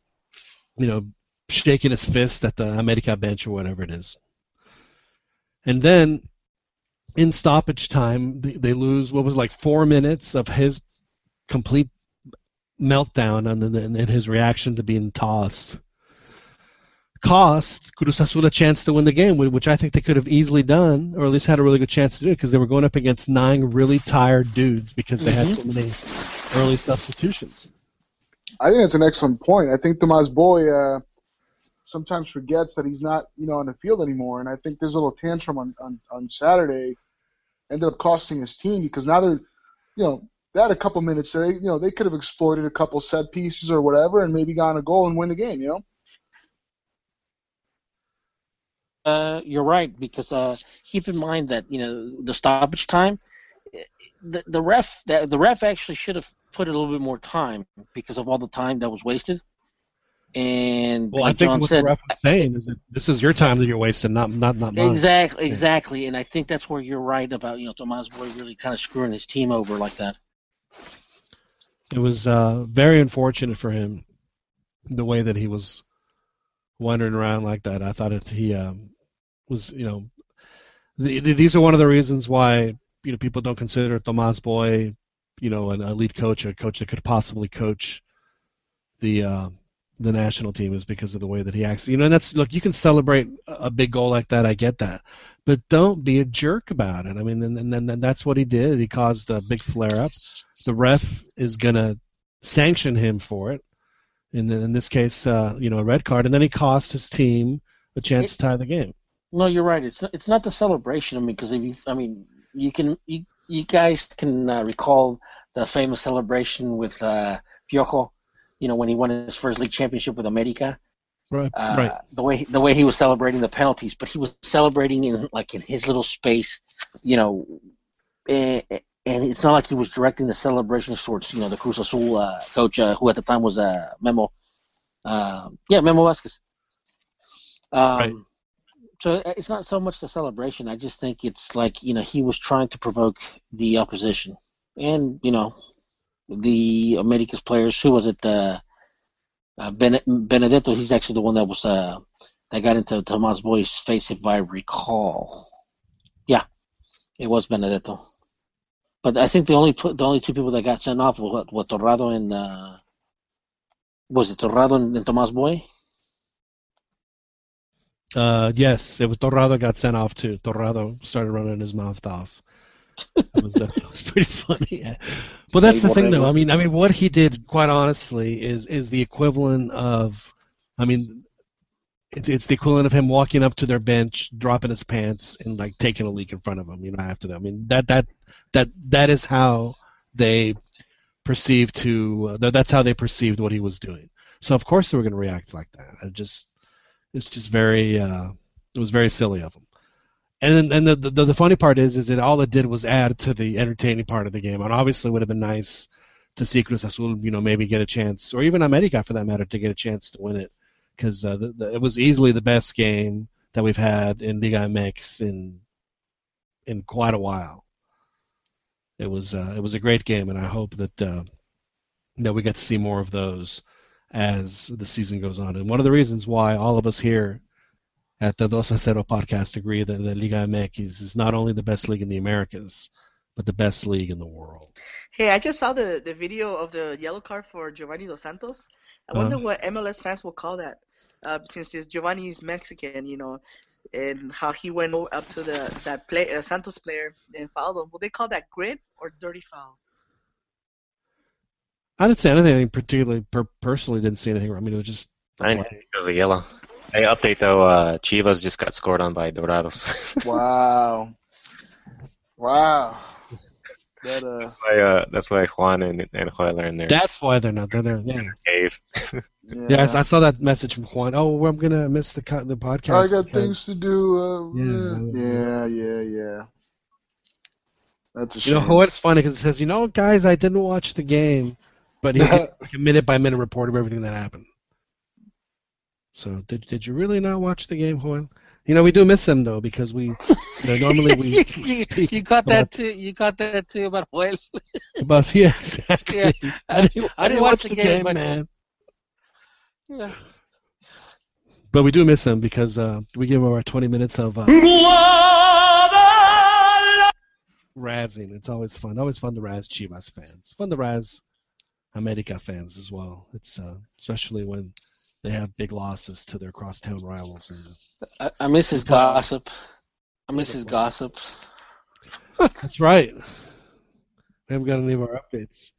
you know, shaking his fist at the America bench or whatever it is. And then in stoppage time, they, they lose what was like four minutes of his complete meltdown and, then and his reaction to being tossed. Cost Cruz Azul a chance to win the game, which I think they could have easily done, or at least had a really good chance to do it, because they were going up against nine really tired dudes because they had so many early substitutions. I think that's an excellent point. I think Tomas Boy uh, sometimes forgets that he's not, you know, on the field anymore, and I think this little tantrum on, on, on Saturday ended up costing his team because now they're, you know, they had a couple minutes there. You know, they could have exploited a couple set pieces or whatever, and maybe gotten a goal and win the game. You know, Uh, you're right because uh, keep in mind that you know the stoppage time, the the ref the, the ref actually should have put a little bit more time because of all the time that was wasted. And Well, I think John what said, the ref was saying is that this is your time that you're wasting, not not not mine. exactly, exactly, and I think that's where you're right about you know Tomas Boy really kind of screwing his team over like that. It was uh, very unfortunate for him, the way that he was wandering around like that. I thought it, he um, was, you know, the, the, these are one of the reasons why you know people don't consider Tomas Boy you know, an elite coach, a coach that could possibly coach the uh, the national team is because of the way that he acts. You know, and that's look, you can celebrate a big goal like that. I get that, but don't be a jerk about it. I mean, and, and then that's what he did. He caused a big flare up. The ref is gonna sanction him for it. In in this case, uh, you know, a red card, and then he cost his team a chance It- to tie the game. No, you're right. It's it's not the celebration. I mean, because if you, I mean, you can you, you guys can uh, recall the famous celebration with uh, Piojo, you know, when he won his first league championship with America. Right, Uh, right. The way the way he was celebrating the penalties, but he was celebrating in like in his little space, you know, and, and it's not like he was directing the celebrations towards you know the Cruz Azul uh, coach, uh, who at the time was uh, Memo, uh, yeah, Memo Vasquez. Um, Right. So uh, it's not so much the celebration. I just think it's like you know he was trying to provoke the opposition, and you know, the America's players. Who was it? Uh, uh, Bene- Benedetto. He's actually the one that was uh, that got into Tomas Boy's face, if I recall. Yeah, it was Benedetto. But I think the only the only two people that got sent off were, were Torrado and uh, was it Torrado and, and Tomas Boy? Uh, yes, it was Torrado got sent off too. Torrado started running his mouth off. (laughs) It was, uh, it was pretty funny. But that's the thing, though. I mean, I mean, what he did, quite honestly, is is the equivalent of, I mean, it, it's the equivalent of him walking up to their bench, dropping his pants, and like taking a leak in front of them. You know, after that. I mean, that that that that is how they perceived to. Uh, that's how they perceived what he was doing. So of course they were going to react like that. I just it's just very uh, it was very silly of him. And and the, the the funny part is is that all it did was add to the entertaining part of the game. And obviously, it would have been nice to see Cruz Azul, you know, maybe get a chance, or even America for that matter, to get a chance to win it, because uh, it was easily the best game that we've had in Liga MX in in quite a while. It was uh, it was a great game, and I hope that uh, that we get to see more of those as the season goes on. And one of the reasons why all of us here at the Dos a Cero podcast agree that the Liga MX is not only the best league in the Americas, but the best league in the world. Hey, I just saw the, the video of the yellow card for Giovanni Dos Santos. I wonder Uh-huh. what MLS fans will call that, uh, since this Giovanni is Mexican, you know, and how he went up to the that play uh, Santos player and fouled him. Will they call that grit or dirty foul? I didn't see anything particularly. Per- personally, didn't see anything. I mean, it was just. I didn't think it was a yellow. Hey, update though. Uh, Chivas just got scored on by Dorados. (laughs) Wow. Wow. That uh that's why. Uh, that's why Juan and and Joel are in there. That's why they're not. They're there. Yeah. cave. (laughs) yeah. Yes, I saw that message from Juan. Oh, well, I'm gonna miss the co- the podcast. I got because- things to do. Uh, Yeah. yeah, yeah, yeah. That's a You shame. know, Juan's funny because it says, you know, guys, I didn't watch the game, but he (laughs) gave like a minute by minute report of everything that happened. So, did did you really not watch the game, Juan? You know, we do miss him though because we, you know, normally we (laughs) you, you (laughs) got about- that too. You got that too about Joel. (laughs) about yeah, exactly. Yeah, I didn't, I didn't watch the game, but- man. Yeah. But we do miss him because uh, we give him our 20 minutes of uh, razzing. It's always fun. Always fun to razz Chivas fans. Fun to razz America fans as well. It's uh, especially when they have big losses to their crosstown rivals. And I, I miss his gossip. I miss his gossip. that's right. We haven't got any of our updates.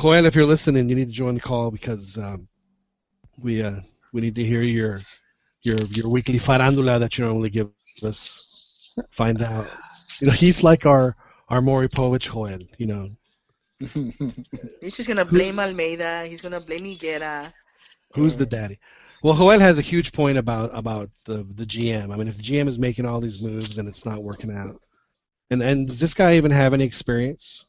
Joel, if you're listening, you need to join the call because um, we uh, we need to hear your your your weekly farandula that you normally give us. Find out. You know, he's like our our Maury Povich Joel. You know, (laughs) He's just gonna blame Almeida. He's gonna blame Higuera. Who's the daddy? Well, Joel has a huge point about about the the GM. I mean, if the GM is making all these moves and it's not working out, and and does this guy even have any experience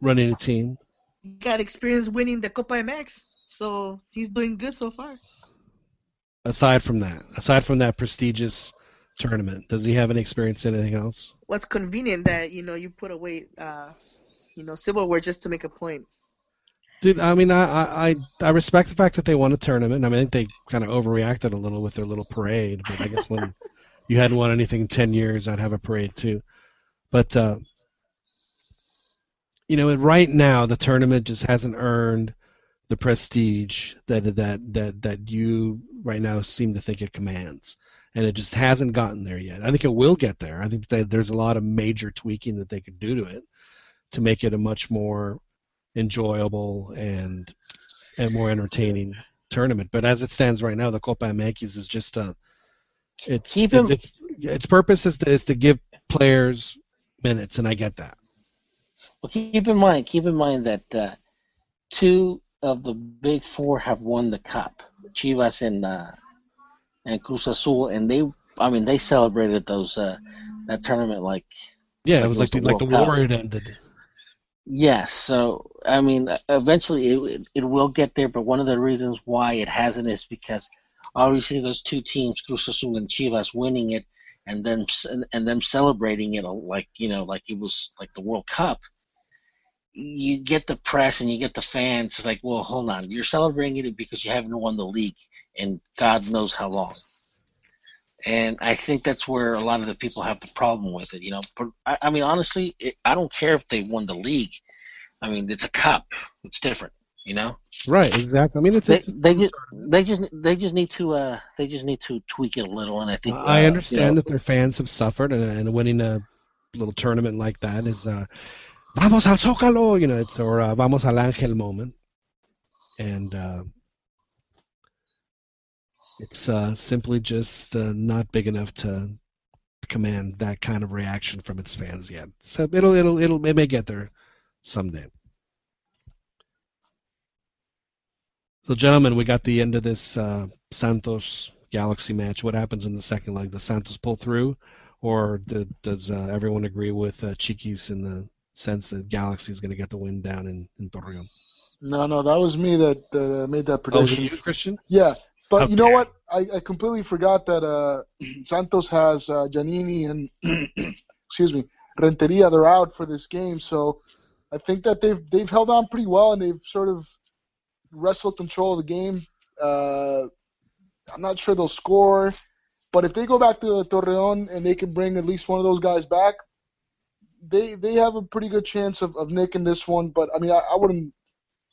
running a team? He got experience winning the Copa MX, so he's doing good so far. Aside from that, aside from that prestigious tournament, does he have any experience in anything else? What's convenient that you know you put away, uh, you know, silverware just to make a point. Dude, I mean, I I I respect the fact that they won a tournament. I mean, I think they kind of overreacted a little with their little parade, but I guess when (laughs) you hadn't won anything in ten years, I'd have a parade too. But uh, you know, right now the tournament just hasn't earned the prestige that that that that you right now seem to think it commands, and it just hasn't gotten there yet. I think it will get there. I think that there's a lot of major tweaking that they could do to it to make it a much more enjoyable and and more entertaining tournament. But as it stands right now, the Copa MX is just a it's Keep it's, him- it's, its purpose is to, is to give players minutes, and I get that. Well, keep in mind, keep in mind that uh, two of the big four have won the cup, Chivas and uh, and Cruz Azul, and they, I mean, they celebrated those uh, that tournament like Yeah, Like it was like the, the like the war had ended. Yes, so I mean, eventually it, it will get there, but one of the reasons why it hasn't is because obviously those two teams, Cruz Azul and Chivas, winning it and then and them celebrating it uh, like you know like it was like the World Cup. You get the press and you get the fans. It's like, well, hold on, you're celebrating it because you haven't won the league in God knows how long. And I think that's where a lot of the people have the problem with it. You know, but I, I mean, honestly, it, I don't care if they won the league. I mean, it's a cup. It's different. You know, Right, exactly. I mean, it's, they they just they just they just need to uh they just need to tweak it a little. And I think I uh, understand you know, that their fans have suffered, and, and winning a little tournament like that is uh, "Vamos al Zócalo," you know, it's or uh, "Vamos al Ángel" moment, and uh, it's uh, simply just uh, not big enough to command that kind of reaction from its fans yet. So it'll it'll it'll it may get there someday. So, gentlemen, we got the end of this uh, Santos Galaxy match. What happens in the second leg? Does Santos pull through, or do, does uh, everyone agree with uh, Chiquis in the sense that Galaxy is going to get the win down in, in Torreon? No, no, that was me that uh, made that prediction. Oh, was it prediction. you, Christian? Yeah, but How you know dare what? I, I completely forgot that uh, (clears throat) Santos has uh, Djaniny and (clears throat) excuse me Renteria. They're out for this game, so I think that they've they've held on pretty well and they've sort of wrestled control of the game. Uh, I'm not sure they'll score, but if they go back to Torreon and they can bring at least one of those guys back, they they have a pretty good chance of, of nicking this one. But I mean, I, I wouldn't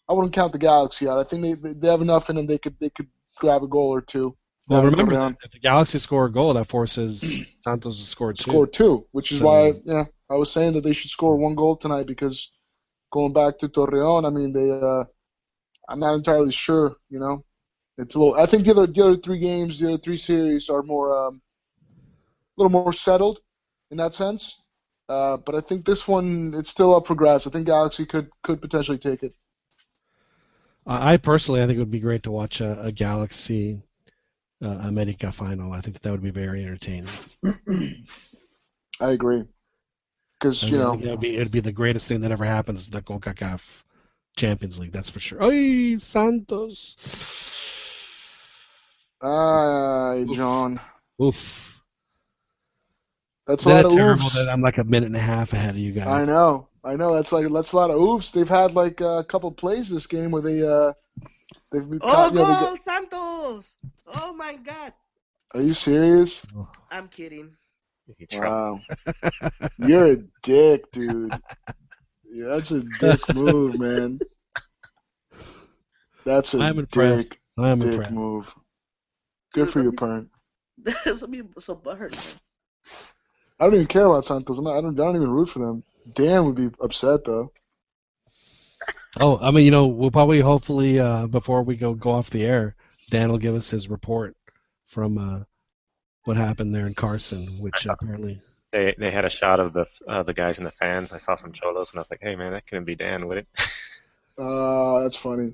I wouldn't count the Galaxy out. I think they they- they have enough in them. They could they could grab a goal or two. Well, remember, Torreon. if the Galaxy score a goal, that forces (clears throat) Santos to score two. score two, which is So- why yeah I was saying that they should score one goal tonight because going back to Torreon, I mean they uh, I'm not entirely sure. You know, it's a little. I think the other the other three games, the other three series are more um, a little more settled in that sense. Uh, but I think this one it's still up for grabs. I think Galaxy could could potentially take it. I personally, I think it would be great to watch a, a Galaxy uh, America final. I think that would be very entertaining. (clears throat) I agree. Because you know, it'd be it'd be the greatest thing that ever happens to the CONCACAF Champions League. That's for sure. Ay, Santos. ah, John, Oof. that's a Isn't lot of terrible oofs. that I'm like a minute and a half ahead of you guys? I know, I know. That's like that's a lot of oops. They've had like a couple plays this game where they uh they've been Oh, you know, they goal, get- Santos! Oh my God! Are you serious? I'm kidding. Wow, (laughs) you're a dick, dude. (laughs) Yeah, that's a dick move, man. That's a I'm impressed. dick, I'm dick impressed. move. Good for your parent. (laughs) That's me so butthurt. man. I don't even care about Santos. I'm not, I don't. I don't even root for them. Dan would be upset though. Oh, I mean, you know, we'll probably, hopefully, uh, before we go go off the air, Dan will give us his report from uh, what happened there in Carson, which apparently. They they had a shot of the uh, the guys and the fans. I saw some cholos, and I was like, "Hey man, that couldn't be Dan, would it?" Uh, that's funny.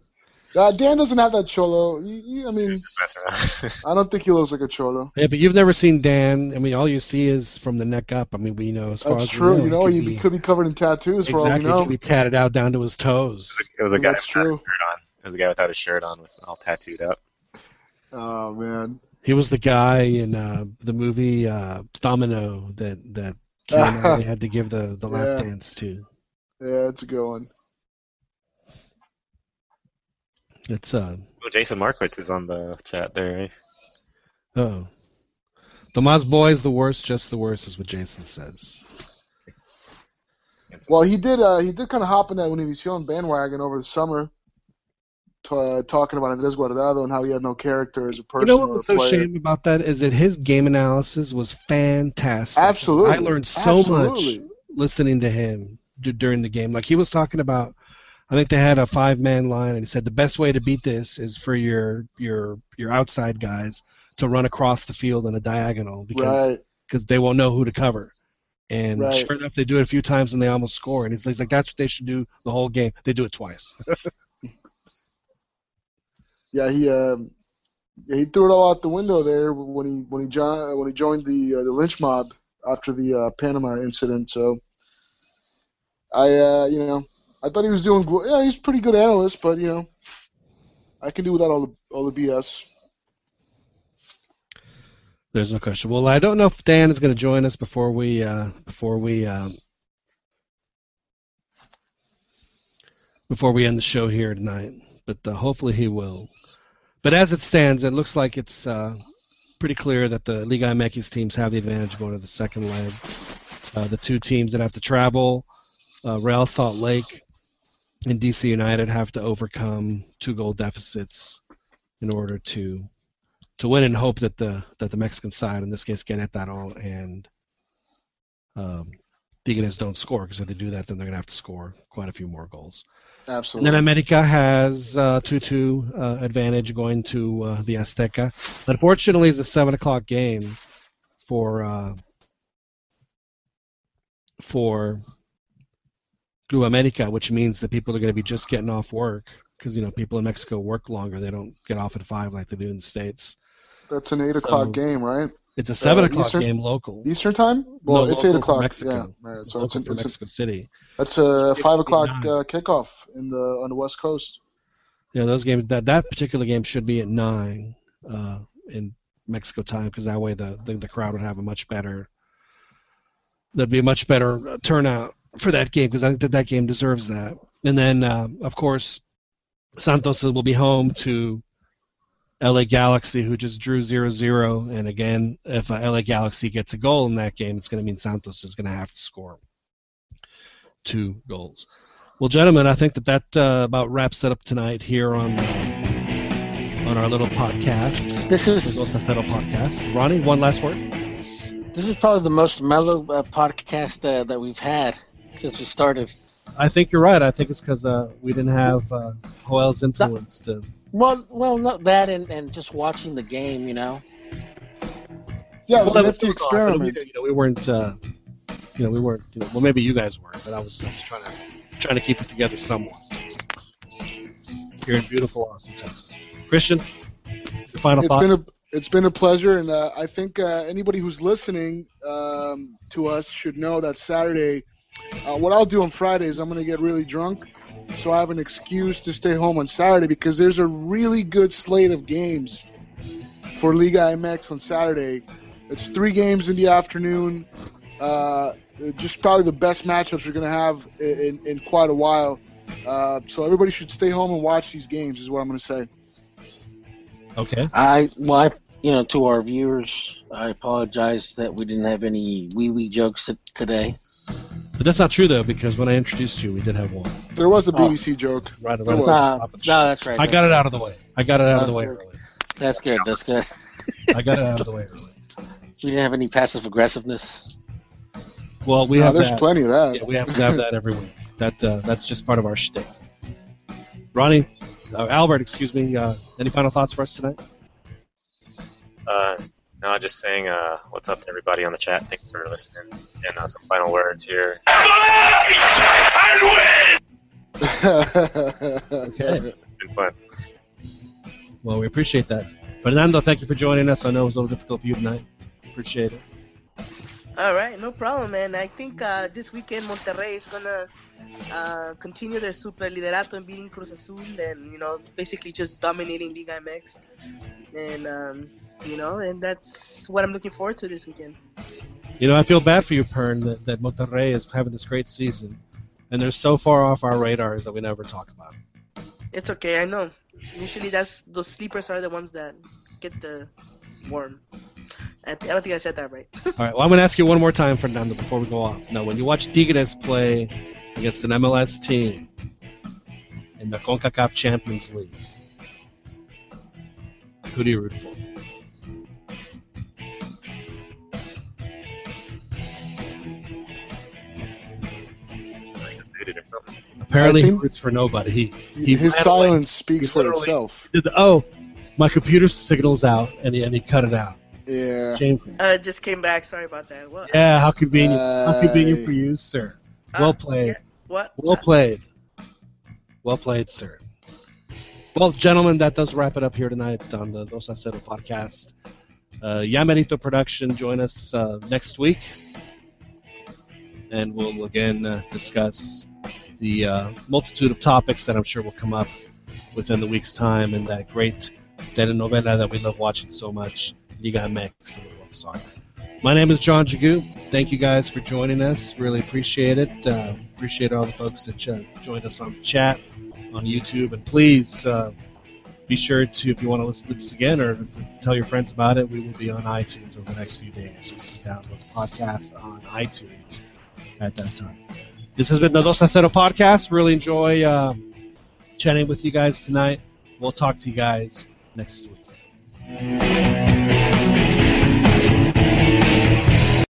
Uh, Dan doesn't have that cholo. He, he, I mean, Just messing around. I don't think he looks like a cholo. Yeah, but you've never seen Dan. I mean, all you see is from the neck up. I mean, we know as far That's as we true. know, You know, he he could be, be, could be covered in tattoos for all we exactly he know. could be tatted out down to his toes. it was a guy That's without true. a shirt on. It was a guy without a shirt on, with all tattooed up. Oh man. He was the guy in uh, the movie uh, Domino that that Keanu (laughs) had to give the the lap Yeah. dance to. Yeah, it's a good one. It's uh Oh, Jason Markowitz is on the chat there. Eh? oh. Tomas Boy is the worst, just the worst, is what Jason says. Well, he did. Uh, he did kind of hop in that Univision bandwagon over the summer, t- uh, talking about Andres Guardado and how he had no character as a person. You know what or a was so player. shame about that is that his game analysis was fantastic. Absolutely, I learned so Absolutely. much listening to him d- during the game. Like he was talking about, I think they had a five-man line, and he said the best way to beat this is for your your your outside guys to run across the field in a diagonal because Right. because they won't know who to cover. And Right. sure enough, they do it a few times and they almost score. And he's, he's like, that's what they should do the whole game. They do it twice. (laughs) Yeah, he um, yeah, he threw it all out the window there when he when he jo- when he joined the uh, the lynch mob after the uh, Panama incident. So I uh, you know I thought he was doing yeah he's a pretty good analyst, but you know I can do without all the all the BS. There's no question. Well, I don't know if Dan is going to join us before we uh, before we um, before we end the show here tonight, but uh, hopefully he will. But as it stands, it looks like it's uh, pretty clear that the Liga MX teams have the advantage going to the second leg. Uh, the two teams that have to travel, uh, Real Salt Lake and DC United, have to overcome two goal deficits in order to to win and hope that the that the Mexican side, in this case can hit that all and um, Tigres don't score because if they do that, then they're going to have to score quite a few more goals. And Absolutely. then America has uh, 2-2 uh, advantage going to uh, the Azteca. Unfortunately, it's a seven o'clock game for uh, for Club America, which means that people are going to be just getting off work because you know people in Mexico work longer. They don't get off at five like they do in the states. That's an eight So- o'clock game, right? It's a seven Uh, o'clock Eastern- game local. Eastern time? Well, No, it's eight o'clock. Mexico. Yeah, right. It's So it's, local an, for it's a, Mexico City. that's a five o'clock uh, kickoff in the on the west coast. Yeah, those games that that particular game should be at nine uh, in Mexico time because that way the, the the crowd would have a much better there'd be a much better uh, turnout for that game because I think that that game deserves that. And then uh, of course Santos will be home to LA Galaxy who just drew 0-0 and again if uh, LA Galaxy gets a goal in that game it's going to mean Santos is going to have to score two goals. Well, gentlemen, I think that that uh, about wraps it up tonight here on on our little podcast, This is Dos a Cero podcast. Ronnie, one last word. this is probably the most mellow uh, podcast uh, that we've had since we started. I think you're right. I think it's because uh, we didn't have uh, Joel's influence to. Well, well, not that, and, and just watching the game, you know. Yeah, it was Well, a that was still on, we- experiment. You know, we weren't. Uh, you know, we weren't. You know, well, maybe you guys were, but I was, I was trying to trying to keep it together somewhat. Here in beautiful Austin, Texas. Christian, your final It's thought. been a it's been a pleasure, and uh, I think uh, anybody who's listening um, to us should know that Saturday. Uh, what I'll do on Friday is I'm going to get really drunk, so I have an excuse to stay home on Saturday because there's a really good slate of games for Liga MX on Saturday. It's three games in the afternoon. Uh, just probably the best matchups we're going to have in, in, in quite a while. Uh, so everybody should stay home and watch these games. Is what I'm going to say. okay. I, well, I, you know, to our viewers, I apologize that we didn't have any wee wee jokes today. But that's not true though, because when I introduced you, we did have one. There was a Oh. BBC joke. Right, right the was. Uh, top of the no, that's right. I got it out of the way. I got it out of the way early. That's good. That's good. I got it out of the way (laughs) early. We didn't have any passive aggressiveness. Well, we No, have there's that. plenty of that. Yeah, we have to have that every week. That uh, that's just part of our shtick. Ronnie, uh, Albert, excuse me. Uh, any final thoughts for us tonight? Uh, no, just saying uh, what's up to everybody on the chat. Thanks for listening. And uh, some final words here. Okay. Been fun. Well, we appreciate that. Fernando, thank you for joining us. I know it was a little difficult for you tonight. Appreciate it. All right, no problem, man. I think uh, this weekend Monterrey is gonna uh, continue their super liderato and beating Cruz Azul, and you know, basically just dominating Liga MX, and um, you know, and that's what I'm looking forward to this weekend. You know, I feel bad for you, Pern, that, that Monterrey is having this great season, and they're so far off our radars that we never talk about. them. It's okay, I know. Usually, that's those sleepers are the ones that get the worm. I, I don't think I said that right. (laughs) All right. Well, I'm going to ask you one more time, Fernando, before we go off. Now, when you watch Tigres play against an MLS team in the CONCACAF Champions League, who do you root for? Muted or something. Apparently, he think- roots for nobody. He, He His ran away. silence speaks He for itself. did the, oh, my computer signal's out, and he, and he cut it out. Yeah. Shameful. Uh, just came back. Sorry about that. What? Yeah, how convenient. how convenient Aye. for you, sir. Uh, Well played. yeah, What? Well played. Well played, sir. Well, gentlemen, that does wrap it up here tonight on the Dos a Cero podcast. Uh, Yamerito Production, join us uh, next week. And we'll again uh, discuss the uh, multitude of topics that I'm sure will come up within the week's time in that great telenovela that we love watching so much, Liga MX, soccer. My name is John Jagu. Thank you guys for joining us. Really appreciate it. Uh, appreciate all the folks that ch- joined us on chat on YouTube. And please uh, be sure to, if you want to listen to this again or tell your friends about it, we will be on iTunes over the next few days. You can download the podcast on iTunes at that time. This has been the Dos a Cero podcast. Really enjoy uh, chatting with you guys tonight. We'll talk to you guys next week.